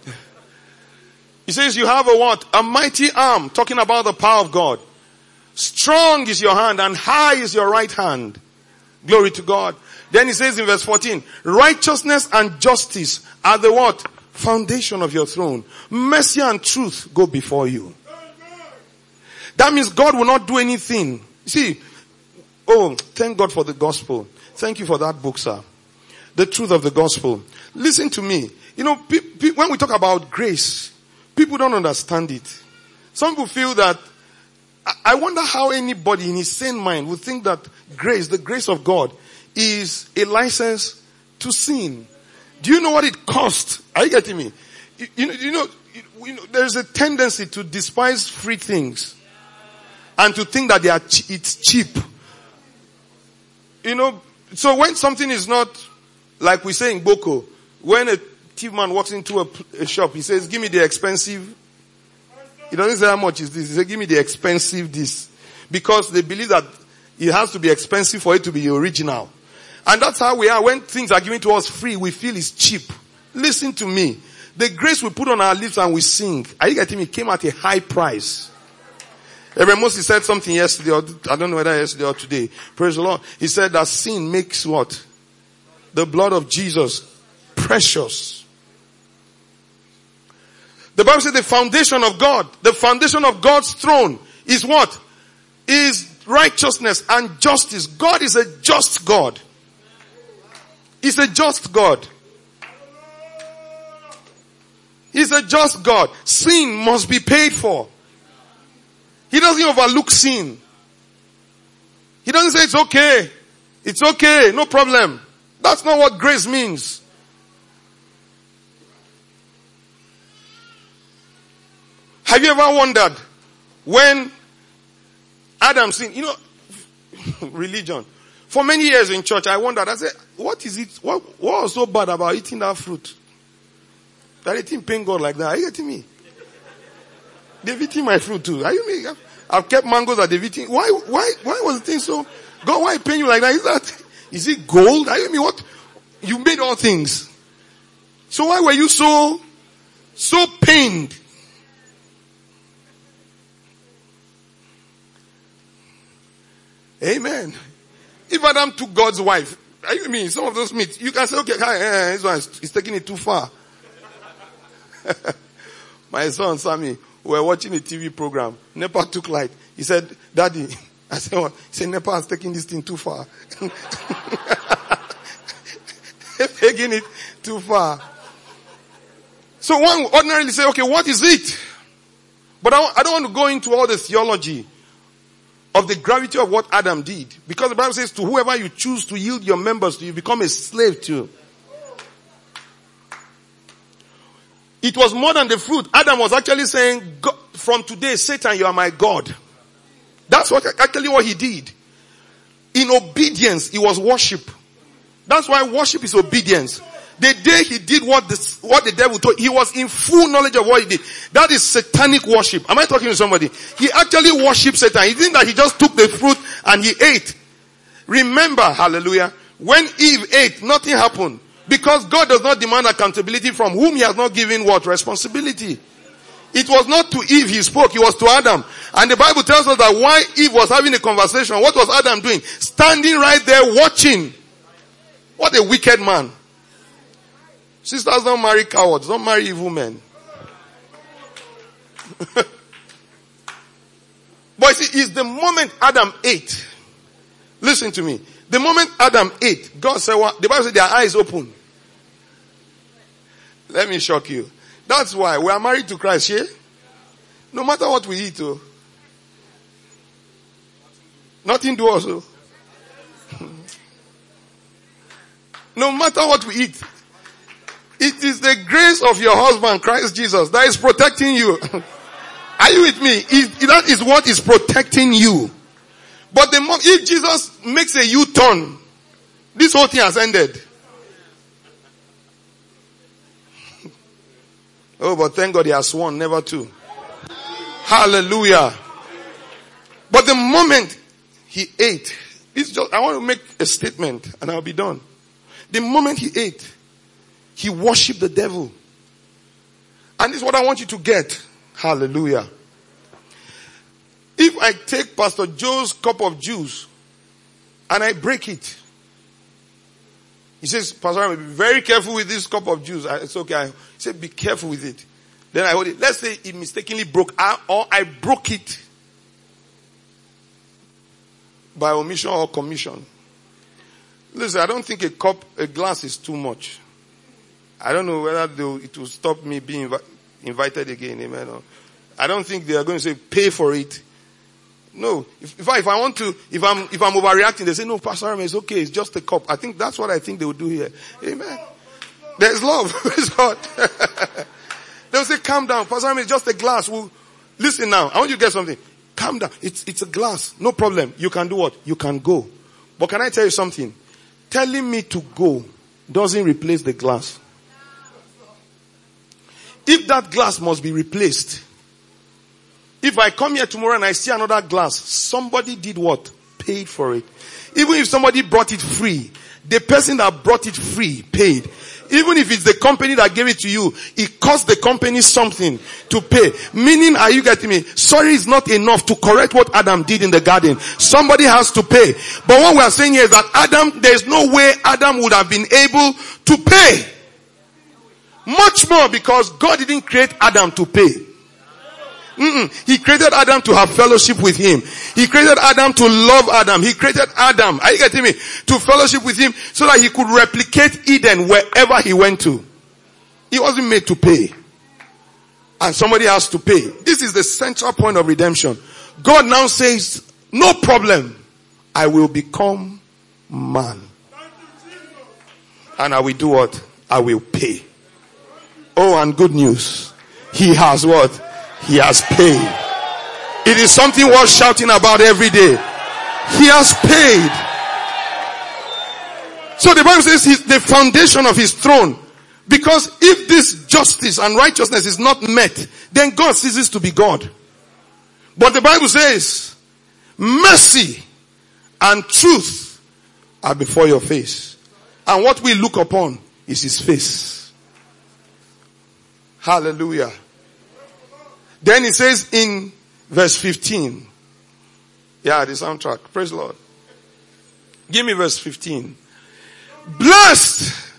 He says, you have a what? A mighty arm, talking about the power of God. Strong is your hand and high is your right hand. Glory to God. Then he says in verse 14, righteousness and justice are the what? Foundation of your throne. Mercy and truth go before you. That means God will not do anything. See, oh, thank God for the gospel. Thank you for that book, sir. The truth of the gospel. Listen to me. You know, pe- pe- when we talk about grace, people don't understand it. Some people feel that, I- I wonder how anybody in his sane mind would think that grace, the grace of God, is a license to sin. Do you know what it costs? Are you getting me? You, you you know, you know, there's a tendency to despise free things and to think that they are it's cheap. You know, so when something is not like we say in Boko, when a thief man walks into a shop, he says, "Give me the expensive." He doesn't say how much is this. He says, "Give me the expensive this," because they believe that it has to be expensive for it to be original. And that's how we are. When things are given to us free, we feel it's cheap. Listen to me. The grace we put on our lips and we sing, are you getting me? Came at a high price. Reverend Moses said something yesterday, or I don't know whether yesterday or today. Praise the Lord. He said that sin makes what? The blood of Jesus precious. The Bible says the foundation of God, the foundation of God's throne is what? Is righteousness and justice. God is a just God. He's a just God. He's a just God. Sin must be paid for. He doesn't overlook sin. He doesn't say it's okay. It's okay. No problem. That's not what grace means. Have you ever wondered when Adam sinned? You know, religion. For many years in church, I wondered, I said, what is it, what, what was so bad about eating that fruit? That it didn't pain God like that. Are you getting me? They've eaten my fruit too. Are you me? I've kept mangoes that they've eaten. Why, why, why was the thing so, God, why paying you like that? Is that, is it gold? Are you me? What? You made all things. So why were you so, so pained? Amen. If Adam took God's wife, are you mean some of those meats, you can say, okay, hi, eh, this one is taking it too far. My son Sammy, we were watching a TV program. Nepa took light. He said, Daddy, I said, what? He said, Nepa is taking this thing too far. taking it too far. So one ordinarily say, okay, what is it? But I, I don't want to go into all the theology of the gravity of what Adam did. Because the Bible says to whoever you choose to yield your members to, you become a slave to. It was more than the fruit. Adam was actually saying, from today, Satan, you are my God. That's what actually what he did. In obedience, it was worship. That's why worship is obedience. The day he did what the, what the devil told, he was in full knowledge of what he did. That is satanic worship. Am I talking to somebody? He actually worshipped Satan. He didn't that he just took the fruit and he ate. Remember, hallelujah, when Eve ate, nothing happened. Because God does not demand accountability from whom he has not given what? Responsibility. It was not to Eve he spoke, it was to Adam. And the Bible tells us that while Eve was having a conversation, what was Adam doing? Standing right there watching. What a wicked man. Sisters don't marry cowards, don't marry evil men. but see, it's the moment Adam ate. Listen to me. The moment Adam ate, God said what? The Bible said their eyes open. Let me shock you. That's why we are married to Christ, yeah? No matter what we eat, oh. Nothing do also. Oh. no matter what we eat. It is the grace of your husband, Christ Jesus, that is protecting you. Are you with me? It, that is what is protecting you. But the if Jesus makes a U-turn, this whole thing has ended. Oh, but thank God he has sworn never to. Hallelujah. But the moment he ate, it's just, I want to make a statement and I'll be done. The moment he ate, he worshiped the devil. And this is what I want you to get. Hallelujah. If I take Pastor Joe's cup of juice and I break it, he says, Pastor, I be very careful with this cup of juice. I, it's okay. I, he said, be careful with it. Then I hold it. Let's say it mistakenly broke, or I broke it by omission or commission. Listen, I don't think a cup, a glass is too much. I don't know whether it will stop me being invi- invited again. Amen. I don't think they are going to say pay for it. No. If, if, I, if I want to, if I'm, if I'm overreacting, they say, no, Pastor Arome, it's okay. It's just a cup. I think that's what I think they will do here. Amen. There's love. Praise God. They'll say, calm down. Pastor Arome, it's just a glass. We'll, listen now. I want you to get something. Calm down. It's, it's a glass. No problem. You can do what? You can go. But can I tell you something? Telling me to go doesn't replace the glass. If that glass must be replaced, if I come here tomorrow and I see another glass, somebody did what? Paid for it. Even if somebody brought it free, the person that brought it free paid. Even if it's the company that gave it to you, it cost the company something to pay. Meaning, are you getting me? Sorry is not enough to correct what Adam did in the garden. Somebody has to pay. But what we are saying here is that Adam, there is no way Adam would have been able to pay. Much more because God didn't create Adam to pay. Mm-mm. He created Adam to have fellowship with him. He created Adam to love Adam. He created Adam, are you getting me? To fellowship with him so that he could replicate Eden wherever he went to. He wasn't made to pay. And somebody has to pay. This is the central point of redemption. God now says, no problem. I will become man. And I will do what? I will pay. Oh, and good news. He has what? He has paid. It is something worth shouting about every day. He has paid. So the Bible says he's the foundation of his throne. Because if this justice and righteousness is not met, then God ceases to be God. But the Bible says, mercy and truth are before your face. And what we look upon is his face. Hallelujah. Then he says in verse 15. Yeah, the soundtrack. Praise the Lord. Give me verse 15. Blessed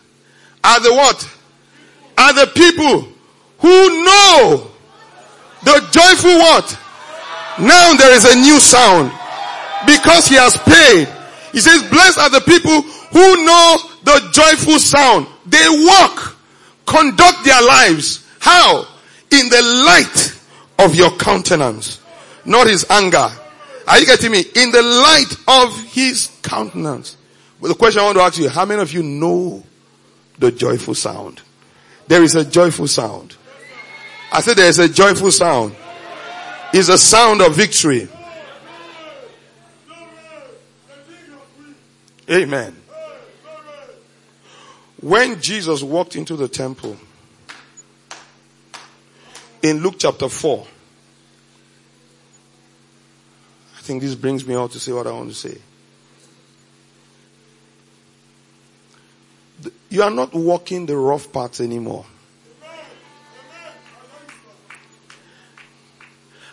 are the what? Are the people who know the joyful what? Now there is a new sound because he has paid. He says, blessed are the people who know the joyful sound. They walk, conduct their lives. How? In the light of your countenance, not his anger. Are you getting me? In the light of his countenance. But the question I want to ask you, how many of you know the joyful sound? There is a joyful sound. I said there is a joyful sound. is a sound of victory. Amen. When Jesus walked into the temple in Luke chapter 4, I think this brings me out to say what I want to say. You are not walking the rough parts anymore.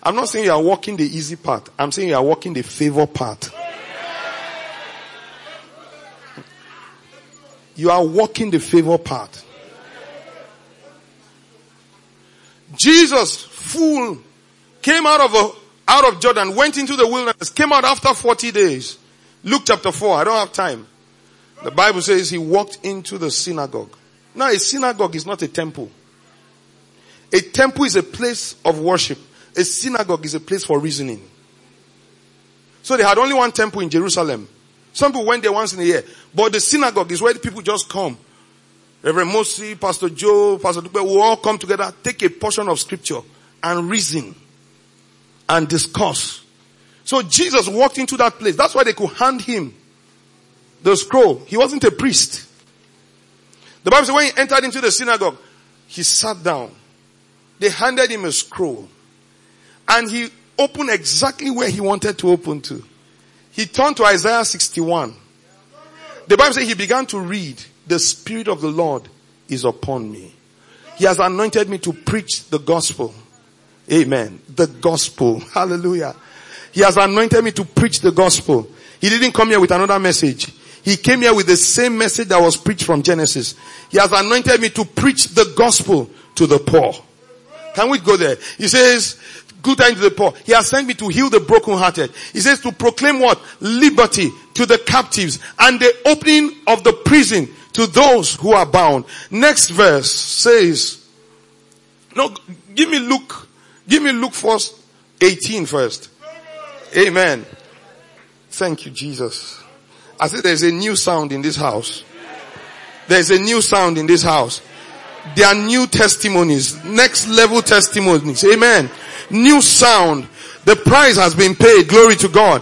I'm not saying you are walking the easy part. I'm saying you are walking the favor part. You are walking the favor part. Jesus, fool, came out of a, out of Jordan, went into the wilderness, came out after 40 days. Luke chapter 4, I don't have time. The Bible says he walked into the synagogue. Now a synagogue is not a temple. A temple is a place of worship. A synagogue is a place for reasoning. So they had only one temple in Jerusalem. Some people went there once in a year. But the synagogue is where the people just come. Reverend Mosi, Pastor Joe, Pastor Dupe, we all come together, take a portion of scripture and reason and discuss. So Jesus walked into that place. That's why they could hand him the scroll. He wasn't a priest. The Bible says when he entered into the synagogue, he sat down. They handed him a scroll. And he opened exactly where he wanted to open to. He turned to Isaiah 61. The Bible says he began to read, the Spirit of the Lord is upon me. He has anointed me to preach the gospel. Amen. The gospel. Hallelujah. He has anointed me to preach the gospel. He didn't come here with another message. He came here with the same message that was preached from Genesis. He has anointed me to preach the gospel to the poor. Can we go there? He says, good time to the poor. He has sent me to heal the brokenhearted. He says to proclaim what? Liberty to the captives and the opening of the prison to those who are bound. Next verse says, no, give me Luke, give me Luke first, 18 first. Amen. Thank you, Jesus. I said there's a new sound in this house. There's a new sound in this house. There are new testimonies, next level testimonies. Amen. New sound. The price has been paid. Glory to God.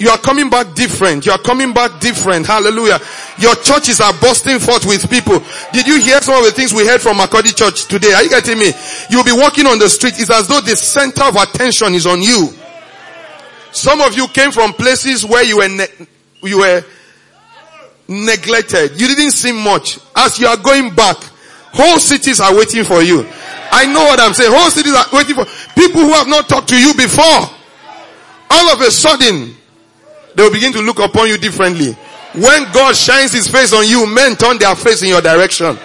You are coming back different. You are coming back different. Hallelujah. Your churches are bursting forth with people. Did you hear some of the things we heard from Makurdi Church today? Are you getting me? You'll be walking on the street. It's as though the center of attention is on you. Some of you came from places where you were ne- you were neglected. You didn't see much. As you are going back, whole cities are waiting for you. I know what I'm saying. Whole cities are waiting for people who have not talked to you before. All of a sudden, they will begin to look upon you differently. When God shines his face on you, men turn their face in your direction.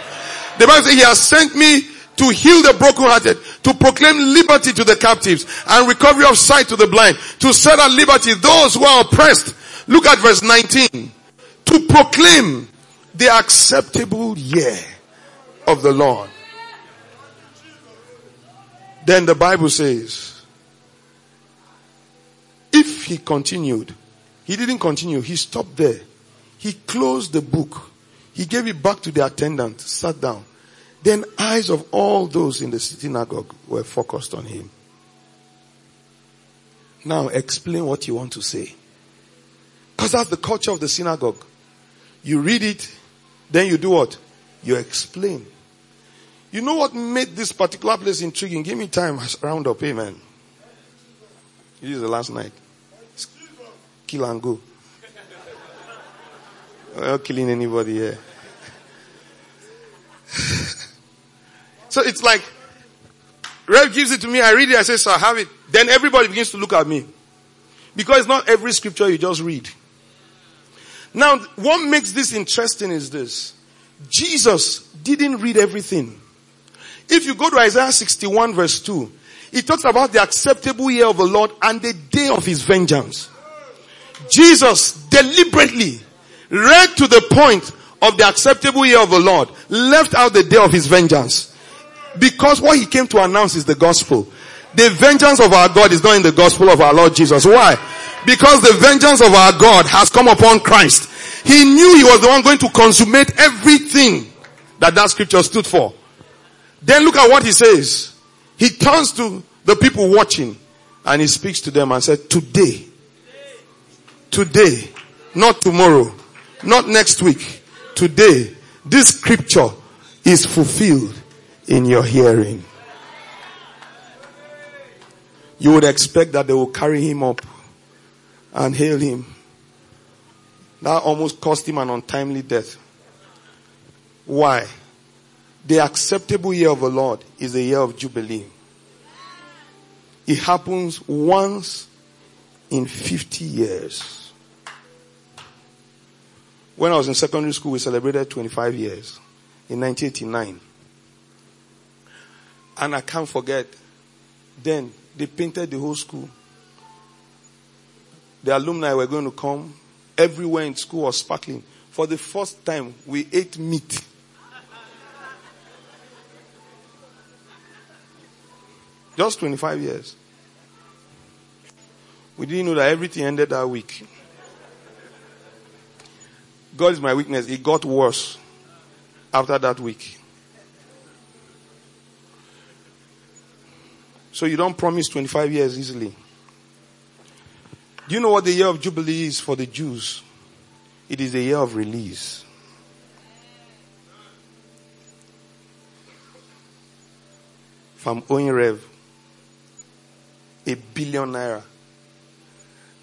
The Bible says he has sent me to heal the brokenhearted, to proclaim liberty to the captives and recovery of sight to the blind, to set at liberty those who are oppressed Look at verse 19. To proclaim the acceptable year of the Lord. Then the Bible says, if he continued, he didn't continue, he stopped there. He closed the book. He gave it back to the attendant, sat down. Then eyes of all those in the synagogue were focused on him. Now explain what you want to say. Because that's the culture of the synagogue. You read it, then you do what? You explain. You know what made this particular place intriguing? Give me time, round up, amen. This is the last night. Kill and go. We're not killing anybody here. so it's like, Rev gives it to me, I read it, I say, sir, have it. Then everybody begins to look at me. Because not every scripture you just read. Now, what makes this interesting is this. Jesus didn't read everything. If you go to Isaiah 61 verse 2, it talks about the acceptable year of the Lord and the day of his vengeance. Jesus deliberately read to the point of the acceptable year of the Lord, left out the day of his vengeance. Because what he came to announce is the gospel. The vengeance of our God is not in the gospel of our Lord Jesus. Why? Because the vengeance of our God has come upon Christ. He knew he was the one going to consummate everything that that scripture stood for. Then look at what he says. He turns to the people watching. And he speaks to them and said, today, today, not tomorrow, not next week, today, this scripture is fulfilled in your hearing. You would expect that they will carry him up and hail him. That almost cost him an untimely death. Why? The acceptable year of the Lord is the year of Jubilee. It happens once in 50 years. When I was in secondary school, we celebrated 25 years in 1989. And I can't forget, then they painted the whole school. The alumni were going to come. Everywhere in school was sparkling. For the first time, we ate meat. Just 25 years. We didn't know that everything ended that week. God is my weakness. It got worse after that week. So you don't promise 25 years easily. Do you know what the year of Jubilee is for the Jews? It is a year of release. From owing Rev, a billion naira.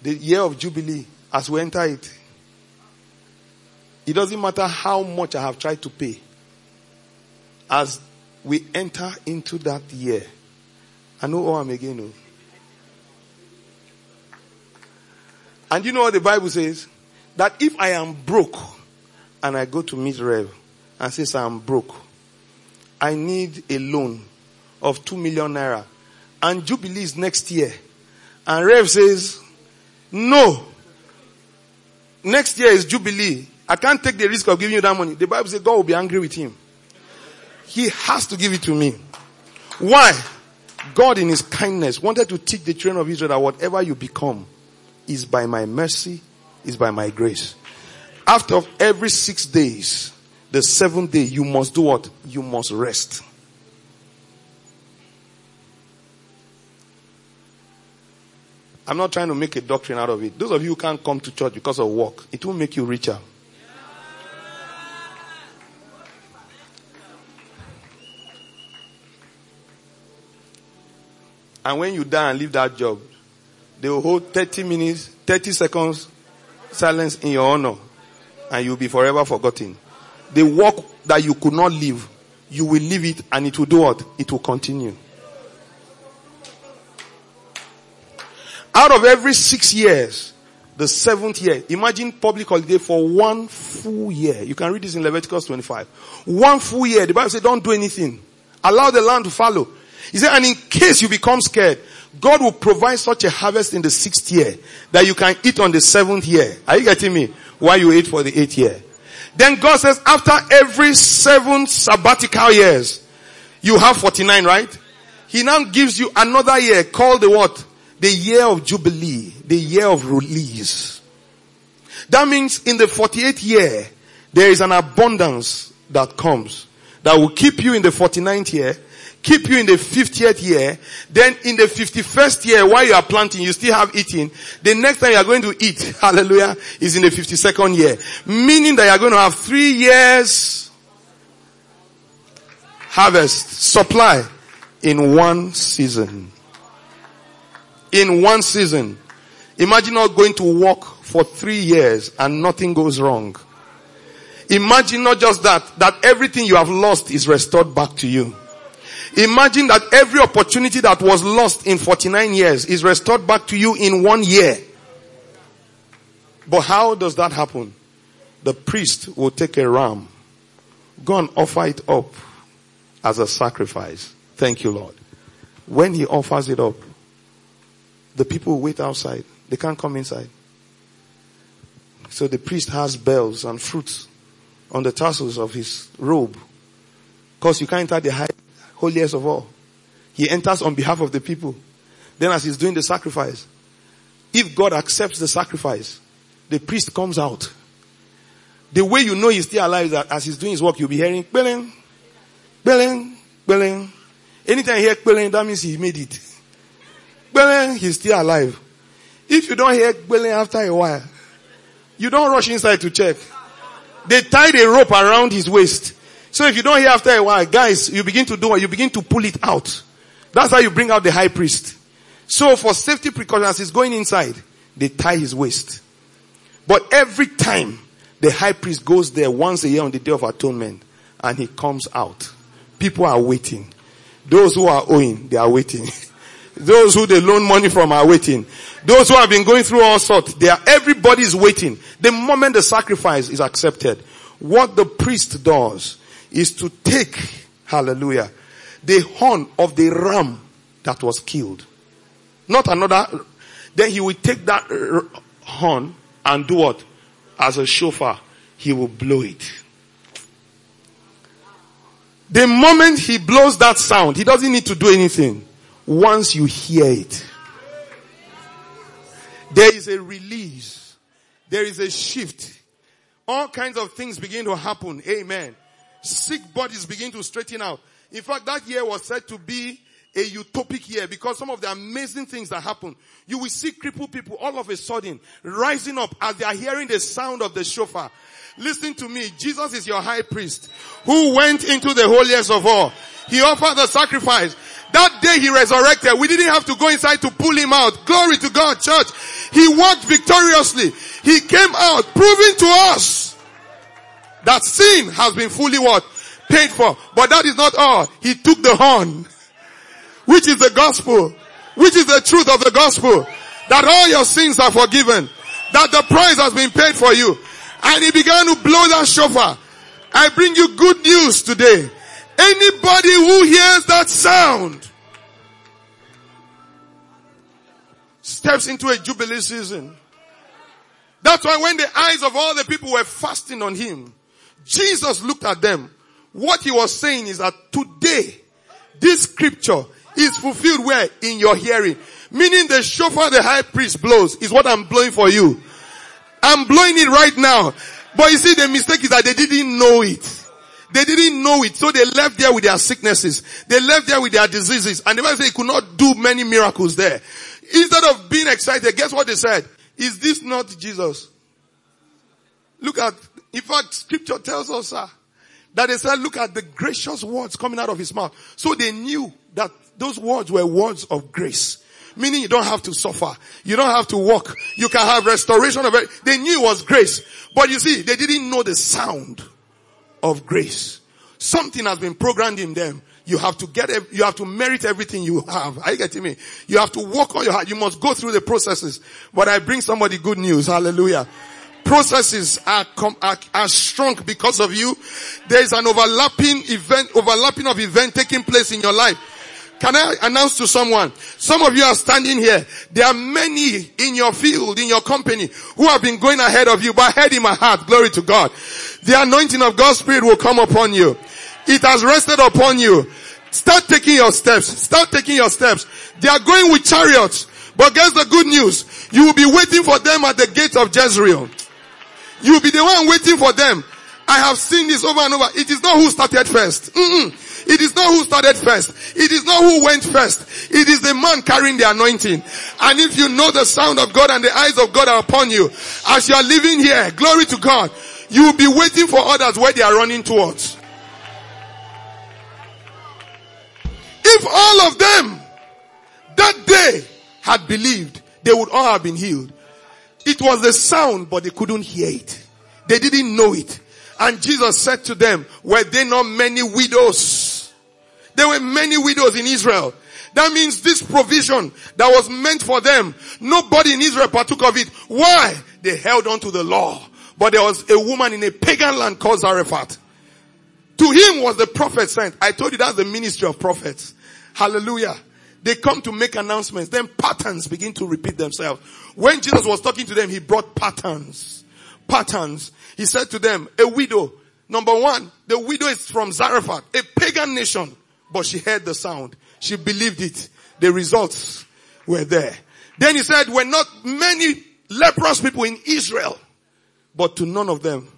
The year of Jubilee, as we enter it, it doesn't matter how much I have tried to pay. As we enter into that year, I know all I'm again. No. And you know what the Bible says? That if I am broke and I go to meet Rev and says I'm broke, I need a loan of two million naira and Jubilee is next year. And Rev says, no. Next year is Jubilee. I can't take the risk of giving you that money. The Bible says God will be angry with him. He has to give it to me. Why? God in his kindness wanted to teach the children of Israel that whatever you become is by my mercy, is by my grace. After every six days, the seventh day, you must do what? You must rest. I'm not trying to make a doctrine out of it. Those of you who can't come to church because of work, it will make you richer. And when you die and leave that job, they will hold 30 minutes, 30 seconds silence in your honor and you'll be forever forgotten. The work that you could not leave, you will leave it and it will do what? It will continue. Out of every six years, the seventh year, imagine public holiday for one full year. You can read this in Leviticus 25. One full year. The Bible says don't do anything. Allow the land to follow. He said, and in case you become scared, God will provide such a harvest in the sixth year that you can eat on the seventh year. Are you getting me? Why you eat for the eighth year. Then God says after every seven sabbatical years, you have 49, right? He now gives you another year called the what? The year of Jubilee. The year of release. That means in the 48th year, there is an abundance that comes that will keep you in the 49th year keep you in the 50th year, then in the 51st year while you are planting, you still have eating. The next time you are going to eat, hallelujah, is in the 52nd year. Meaning that you are going to have three years harvest, supply in one season. In one season. Imagine not going to work for three years and nothing goes wrong. Imagine not just that, that everything you have lost is restored back to you. Imagine that every opportunity that was lost in 49 years is restored back to you in one year. But how does that happen? The priest will take a ram, go and offer it up as a sacrifice. Thank you, Lord. When he offers it up, the people wait outside. They can't come inside. So the priest has bells and fruits on the tassels of his robe. Cause you can't enter the high holiest of all. He enters on behalf of the people. Then as he's doing the sacrifice, if God accepts the sacrifice, the priest comes out. The way you know he's still alive is that as he's doing his work, you'll be hearing billing, billing, billing. Anytime you hear billing, that means he made it. Gbelen, he's still alive. If you don't hear Gbelen after a while, you don't rush inside to check. They tied a rope around his waist. So if you don't hear after a while, guys, you begin to do what? You begin to pull it out. That's how you bring out the high priest. So for safety precautions, he's going inside. They tie his waist. But every time the high priest goes there once a year on the day of atonement and he comes out, people are waiting. Those who are owing, they are waiting. Those who they loan money from are waiting. Those who have been going through all sorts, they are, everybody is waiting. The moment the sacrifice is accepted, what the priest does is to take, hallelujah, the horn of the ram that was killed. Not another, then he will take that horn and do what? As a shofar, he will blow it. The moment he blows that sound, he doesn't need to do anything. Once you hear it, there is a release. There is a shift. All kinds of things begin to happen. Amen. Sick bodies begin to straighten out. In fact, that year was said to be a utopic year because some of the amazing things that happen. You will see crippled people all of a sudden rising up as they are hearing the sound of the shofar. Listen to me. Jesus is your high priest who went into the holiest of all. He offered the sacrifice. That day he resurrected. We didn't have to go inside to pull him out. Glory to God, church. He walked victoriously. He came out proving to us that sin has been fully what? Paid for. But that is not all. He took the horn, which is the gospel, which is the truth of the gospel, that all your sins are forgiven, that the price has been paid for you. And he began to blow that shofar. I bring you good news today. Anybody who hears that sound steps into a jubilee season. That's why when the eyes of all the people were fasting on him, Jesus looked at them. What he was saying is that today, this scripture is fulfilled where? In your hearing. Meaning the shofar the high priest blows is what I'm blowing for you. I'm blowing it right now. But you see the mistake is that they didn't know it. They didn't know it, so they left there with their sicknesses. They left there with their diseases, and the Bible said he could not do many miracles there. Instead of being excited, guess what they said? Is this not Jesus? Look at, in fact, scripture tells us uh, that they said, look at the gracious words coming out of his mouth. So they knew that those words were words of grace. Meaning you don't have to suffer. You don't have to walk. You can have restoration of it. They knew it was grace. But you see, they didn't know the sound of grace. Something has been programmed in them. You have to get, you have to merit everything you have. Are you getting me? You have to work on your heart. You must go through the processes. But I bring somebody good news. Hallelujah. Processes are, com- are, are strong because of you. There is an overlapping event, overlapping of event taking place in your life. Can I announce to someone? Some of you are standing here. There are many in your field, in your company, who have been going ahead of you, but head in my heart, glory to God. The anointing of God's Spirit will come upon you. It has rested upon you. Start taking your steps. Start taking your steps. They are going with chariots. But guess the good news? You will be waiting for them at the gate of Jezreel. You will be the one waiting for them. I have seen this over and over. It is not who started 1st It is not who started first. It is not who went first. It is the man carrying the anointing. And if you know the sound of God and the eyes of God are upon you, as you are living here, glory to God, you will be waiting for others where they are running towards. If all of them that day had believed, they would all have been healed. It was the sound, but they couldn't hear it. They didn't know it. And Jesus said to them, were there not many widows? There were many widows in Israel. That means this provision that was meant for them, nobody in Israel partook of it. Why? They held on to the law. But there was a woman in a pagan land called Zarephath. To him was the prophet sent. I told you that's the ministry of prophets. Hallelujah. They come to make announcements. Then patterns begin to repeat themselves. When Jesus was talking to them, he brought patterns. Patterns. He said to them, a widow. Number one, the widow is from Zarephath, a pagan nation. But she heard the sound. She believed it. The results were there. Then he said, were not many leprous people in Israel, but to none of them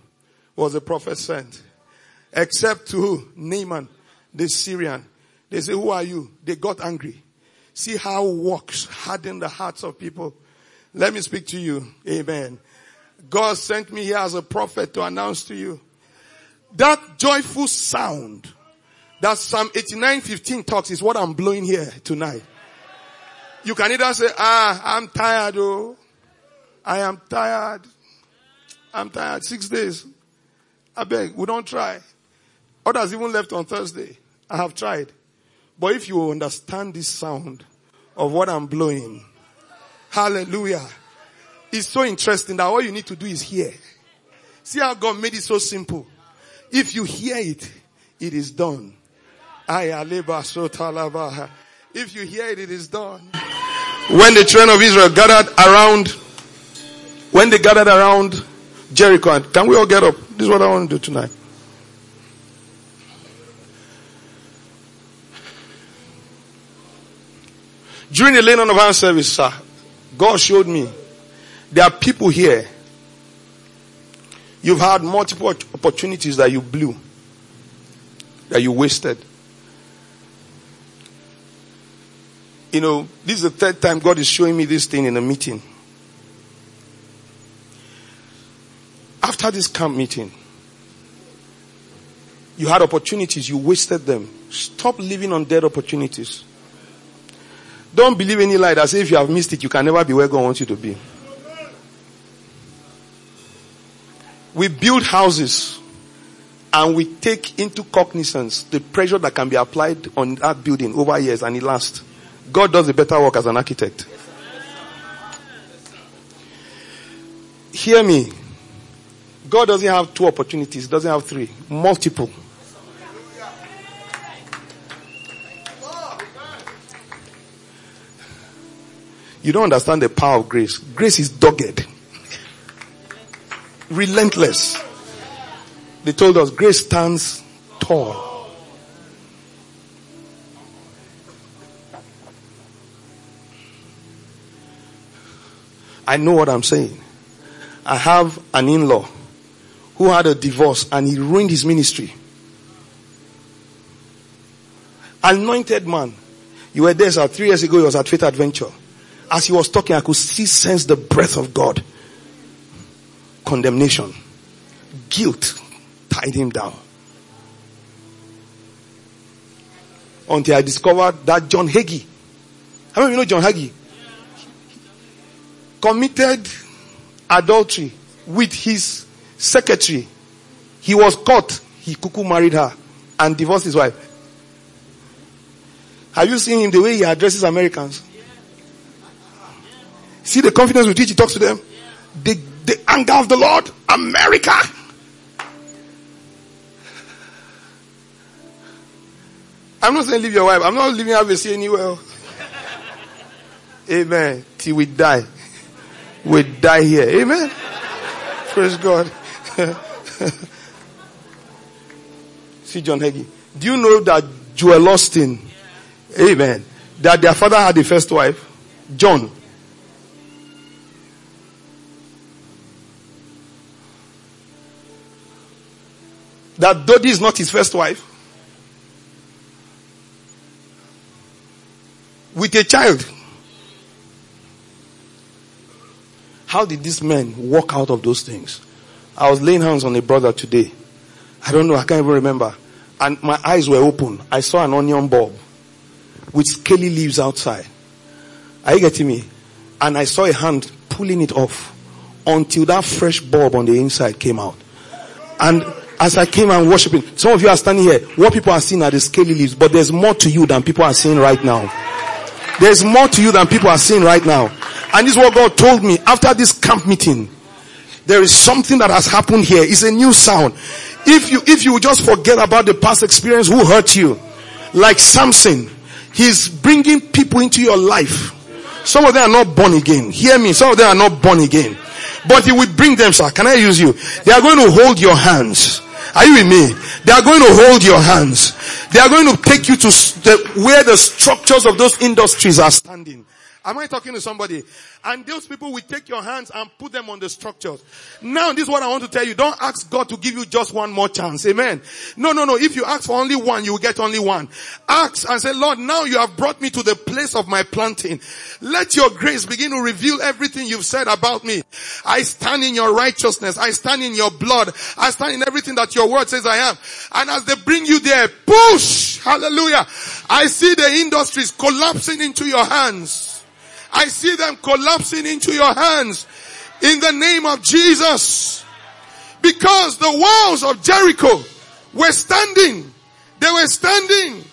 was a prophet sent. Except to who? Naaman, the Syrian. They say, who are you? They got angry. See how works harden the hearts of people. Let me speak to you. Amen. God sent me here as a prophet to announce to you that joyful sound that Psalm 89, 15 talks is what I'm blowing here tonight. You can either say, ah, I'm tired, oh. I am tired. I'm tired. Six days. I beg, we don't try. Others even left on Thursday. I have tried. But if you understand this sound of what I'm blowing, hallelujah. It's so interesting that all you need to do is hear. See how God made it so simple. If you hear it, it is done. If you hear it, it is done. When the children of Israel gathered around, when they gathered around Jericho, can we all get up? This is what I want to do tonight. During the laying on of our service, sir, God showed me there are people here. You've had multiple opportunities that you blew, that you wasted. You know, this is the third time God is showing me this thing in a meeting. After this camp meeting, you had opportunities, you wasted them. Stop living on dead opportunities. Don't believe any lie that says if you have missed it, you can never be where God wants you to be. We build houses and we take into cognizance the pressure that can be applied on that building over years and it lasts. God does a better work as an architect. Hear me. God doesn't have two opportunities, doesn't have three, multiple. You don't understand the power of grace. Grace is dogged, relentless. They told us grace stands tall. I know what I'm saying. I have an in-law who had a divorce and he ruined his ministry. Anointed man. You were there sir, three years ago, he was at Faith Adventure. As he was talking, I could see sense the breath of God. Condemnation. Guilt tied him down. Until I discovered that John Hagee. How many of you know John Hagee? Committed adultery with his secretary. He was caught. He cuckoo married her and divorced his wife. Have you seen him the way he addresses Americans? See the confidence with which he talks to them? The, the anger of the Lord, America. I'm not saying leave your wife. I'm not leaving her anywhere. Amen. Till we die we die here. Amen. Praise God. See John Hagee. Do you know that Joel Osteen, amen, that their father had the first wife? John. That Dodie is not his first wife. With a child. How did these men walk out of those things? I was laying hands on a brother today. I don't know, I can't even remember. And my eyes were open. I saw an onion bulb with scaly leaves outside. Are you getting me? And I saw a hand pulling it off until that fresh bulb on the inside came out. And as I came and worshiping, some of you are standing here, what people are seeing are the scaly leaves, but there's more to you than people are seeing right now. There's more to you than people are seeing right now. And this is what God told me after this camp meeting. There is something that has happened here. It's a new sound. If you, if you just forget about the past experience who hurt you, like Samson, he's bringing people into your life. Some of them are not born again. Hear me. Some of them are not born again. But he will bring them, sir. Can I use you? They are going to hold your hands. Are you with me? They are going to hold your hands. They are going to take you to the, where the structures of those industries are standing Am I talking to somebody? And those people will take your hands and put them on the structures. Now, this is what I want to tell you. Don't ask God to give you just one more chance. Amen. No, no, no. If you ask for only one, you will get only one. Ask and say, Lord, now you have brought me to the place of my planting. Let your grace begin to reveal everything you've said about me. I stand in your righteousness. I stand in your blood. I stand in everything that your word says I am. And as they bring you there, push. Hallelujah. I see the industries collapsing into your hands. I see them collapsing into your hands in the name of Jesus. Because the walls of Jericho were standing. They were standing.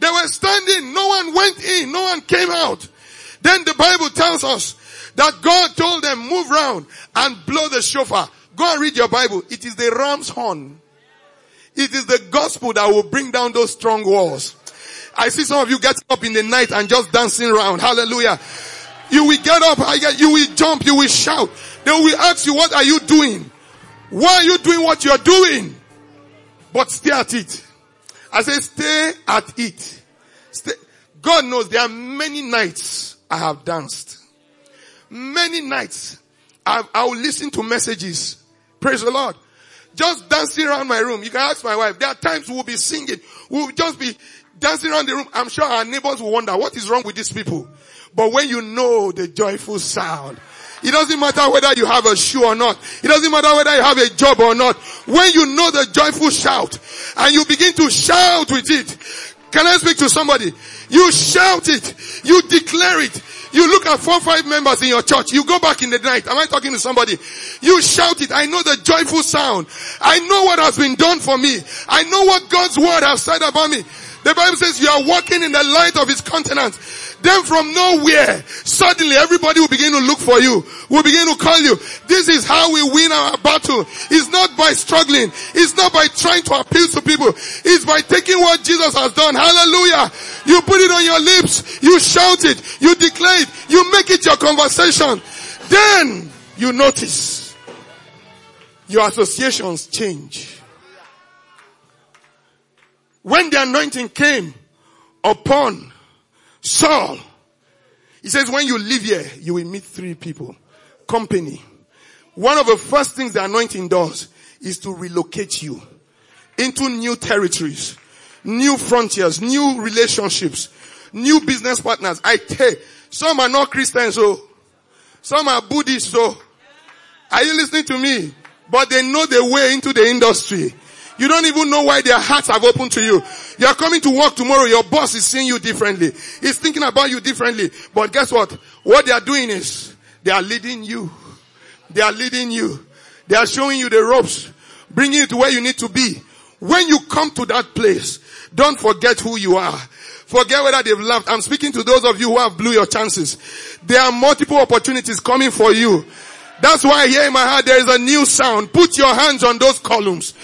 They were standing. No one went in. No one came out. Then the Bible tells us that God told them move round and blow the shofar. Go and read your Bible. It is the ram's horn. It is the gospel that will bring down those strong walls. I see some of you getting up in the night and just dancing around. Hallelujah. You will get up, you will jump, you will shout. They will ask you, what are you doing? Why are you doing what you're doing? But stay at it. I say stay at it. Stay. God knows there are many nights I have danced. Many nights I, I will listen to messages. Praise the Lord. Just dancing around my room. You can ask my wife. There are times we'll be singing. We'll just be dancing around the room. I'm sure our neighbors will wonder, what is wrong with these people? But when you know the joyful sound, it doesn't matter whether you have a shoe or not. It doesn't matter whether you have a job or not. When you know the joyful shout and you begin to shout with it, can I speak to somebody? You shout it. You declare it. You look at four, five members in your church. You go back in the night. Am I talking to somebody? You shout it. I know the joyful sound. I know what has been done for me. I know what God's word has said about me. The Bible says you are walking in the light of his countenance. Then from nowhere, suddenly everybody will begin to look for you. Will begin to call you. This is how we win our battle. It's not by struggling. It's not by trying to appeal to people. It's by taking what Jesus has done. Hallelujah. You put it on your lips. You shout it. You declare it. You make it your conversation. Then you notice your associations change. When the anointing came upon Saul. He says, when you live here, you will meet three people. Company. One of the first things the anointing does is to relocate you into new territories, new frontiers, new relationships, new business partners. I tell some are not Christians, so some are Buddhists, so are you listening to me? But they know the way into the industry. You don't even know why their hearts have opened to you. You are coming to work tomorrow. Your boss is seeing you differently. He's thinking about you differently. But guess what? What they are doing is they are leading you. They are leading you. They are showing you the ropes, bringing you to where you need to be. When you come to that place, don't forget who you are. Forget whether they've laughed. I'm speaking to those of you who have blew your chances. There are multiple opportunities coming for you. That's why here in my heart there is a new sound. Put your hands on those columns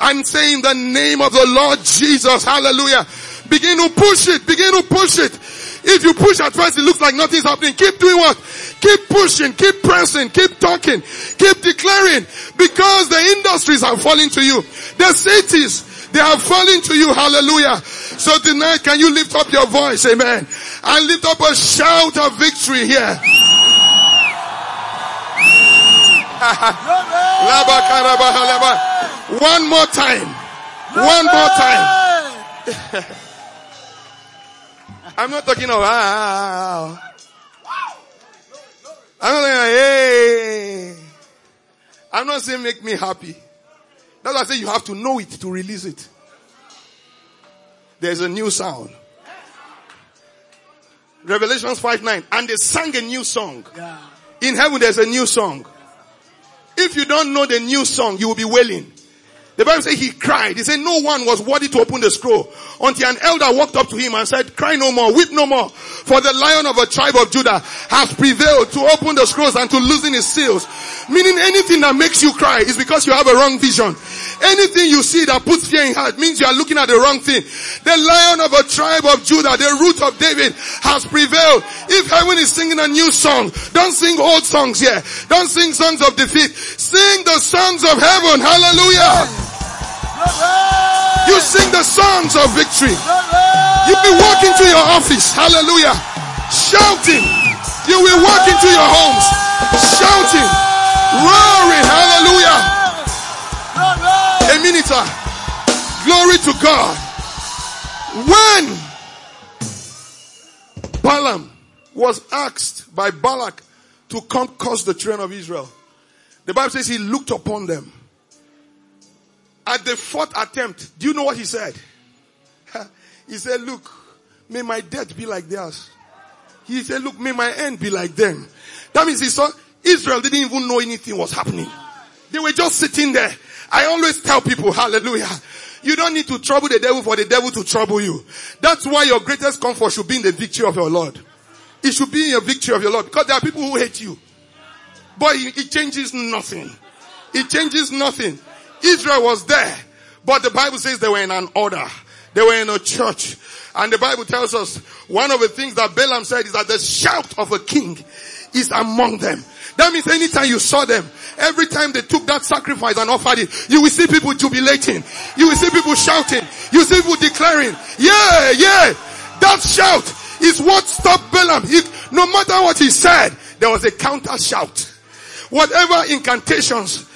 and say in the name of the Lord Jesus, hallelujah. Begin to push it, begin to push it. If you push at first, it looks like nothing's happening. Keep doing what? Keep pushing, keep pressing, keep talking, keep declaring because the industries are falling to you. The cities, they are falling to you. Hallelujah. So tonight, can you lift up your voice? Amen. And lift up a shout of victory here. One more time. One more time. I'm not talking about, ah, ah, ah, ah, I'm not like, hey. I'm not saying make me happy. That's why I say you have to know it to release it. There's a new sound. Revelations 5 9. And they sang a new song. In heaven there's a new song. If you don't know the new song, you will be wailing. The Bible says he cried. He said no one was worthy to open the scroll until an elder walked up to him and said, cry no more, weep no more. For the lion of a tribe of Judah has prevailed to open the scrolls and to loosen his seals. Meaning anything that makes you cry is because you have a wrong vision. Anything you see that puts fear in heart means you are looking at the wrong thing. The lion of a tribe of Judah, the root of David has prevailed. If heaven is singing a new song, don't sing old songs here. Don't sing songs of defeat. Sing the songs of heaven. Hallelujah. You sing the songs of victory. You be walking to your office. Hallelujah. Shouting. You will walk into your homes shouting, roaring, hallelujah. A minute. Ah. Glory to God. When Balaam was asked by Balak to come curse the children of Israel, the Bible says he looked upon them. At the fourth attempt, do you know what he said? he said, look, may my death be like theirs. He said, look, may my end be like them. That means he saw Israel didn't even know anything was happening. They were just sitting there. I always tell people, hallelujah. You don't need to trouble the devil for the devil to trouble you. That's why your greatest comfort should be in the victory of your Lord. It should be in your victory of your Lord because there are people who hate you. But it changes nothing. It changes nothing. Israel was there, but the Bible says they were in an order. They were in a church. And the Bible tells us one of the things that Balaam said is that the shout of a king is among them. That means anytime you saw them, every time they took that sacrifice and offered it, you will see people jubilating. You will see people shouting. You see people declaring, yeah, yeah. That shout is what stopped Balaam. He, no matter what he said, there was a counter shout. Whatever incantations,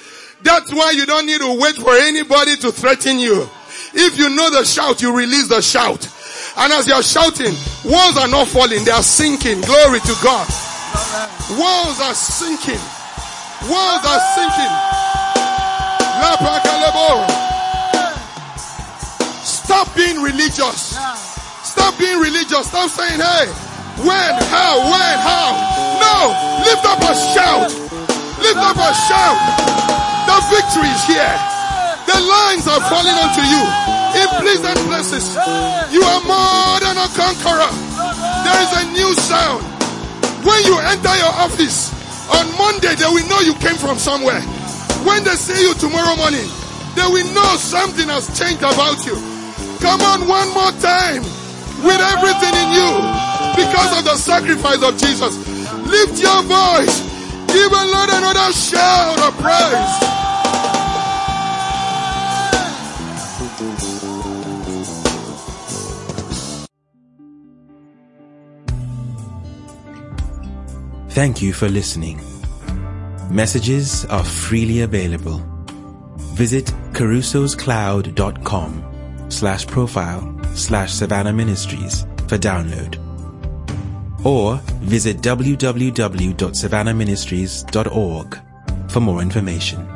that's why you don't need to wait for anybody to threaten you. If you know the shout, you release the shout. And as you're shouting, walls are not falling, they are sinking. Glory to God. Walls are sinking. Walls are sinking. Stop being religious. Stop being religious. Stop saying, hey, when, how, when, how. No, lift up a shout. Lift up a shout. The victory is here. The lines are falling onto you in pleasant places. You are more than a conqueror. There is a new sound. When you enter your office on Monday, they will know you came from somewhere. When they see you tomorrow morning, they will know something has changed about you. Come on one more time with everything in you because of the sacrifice of Jesus. Lift your voice. Give a Lord another shout of praise. Thank you for listening. Messages are freely available. Visit carusoscloud.com slash profile slash Savannah Ministries for download. Or visit www.savannahministries.org for more information.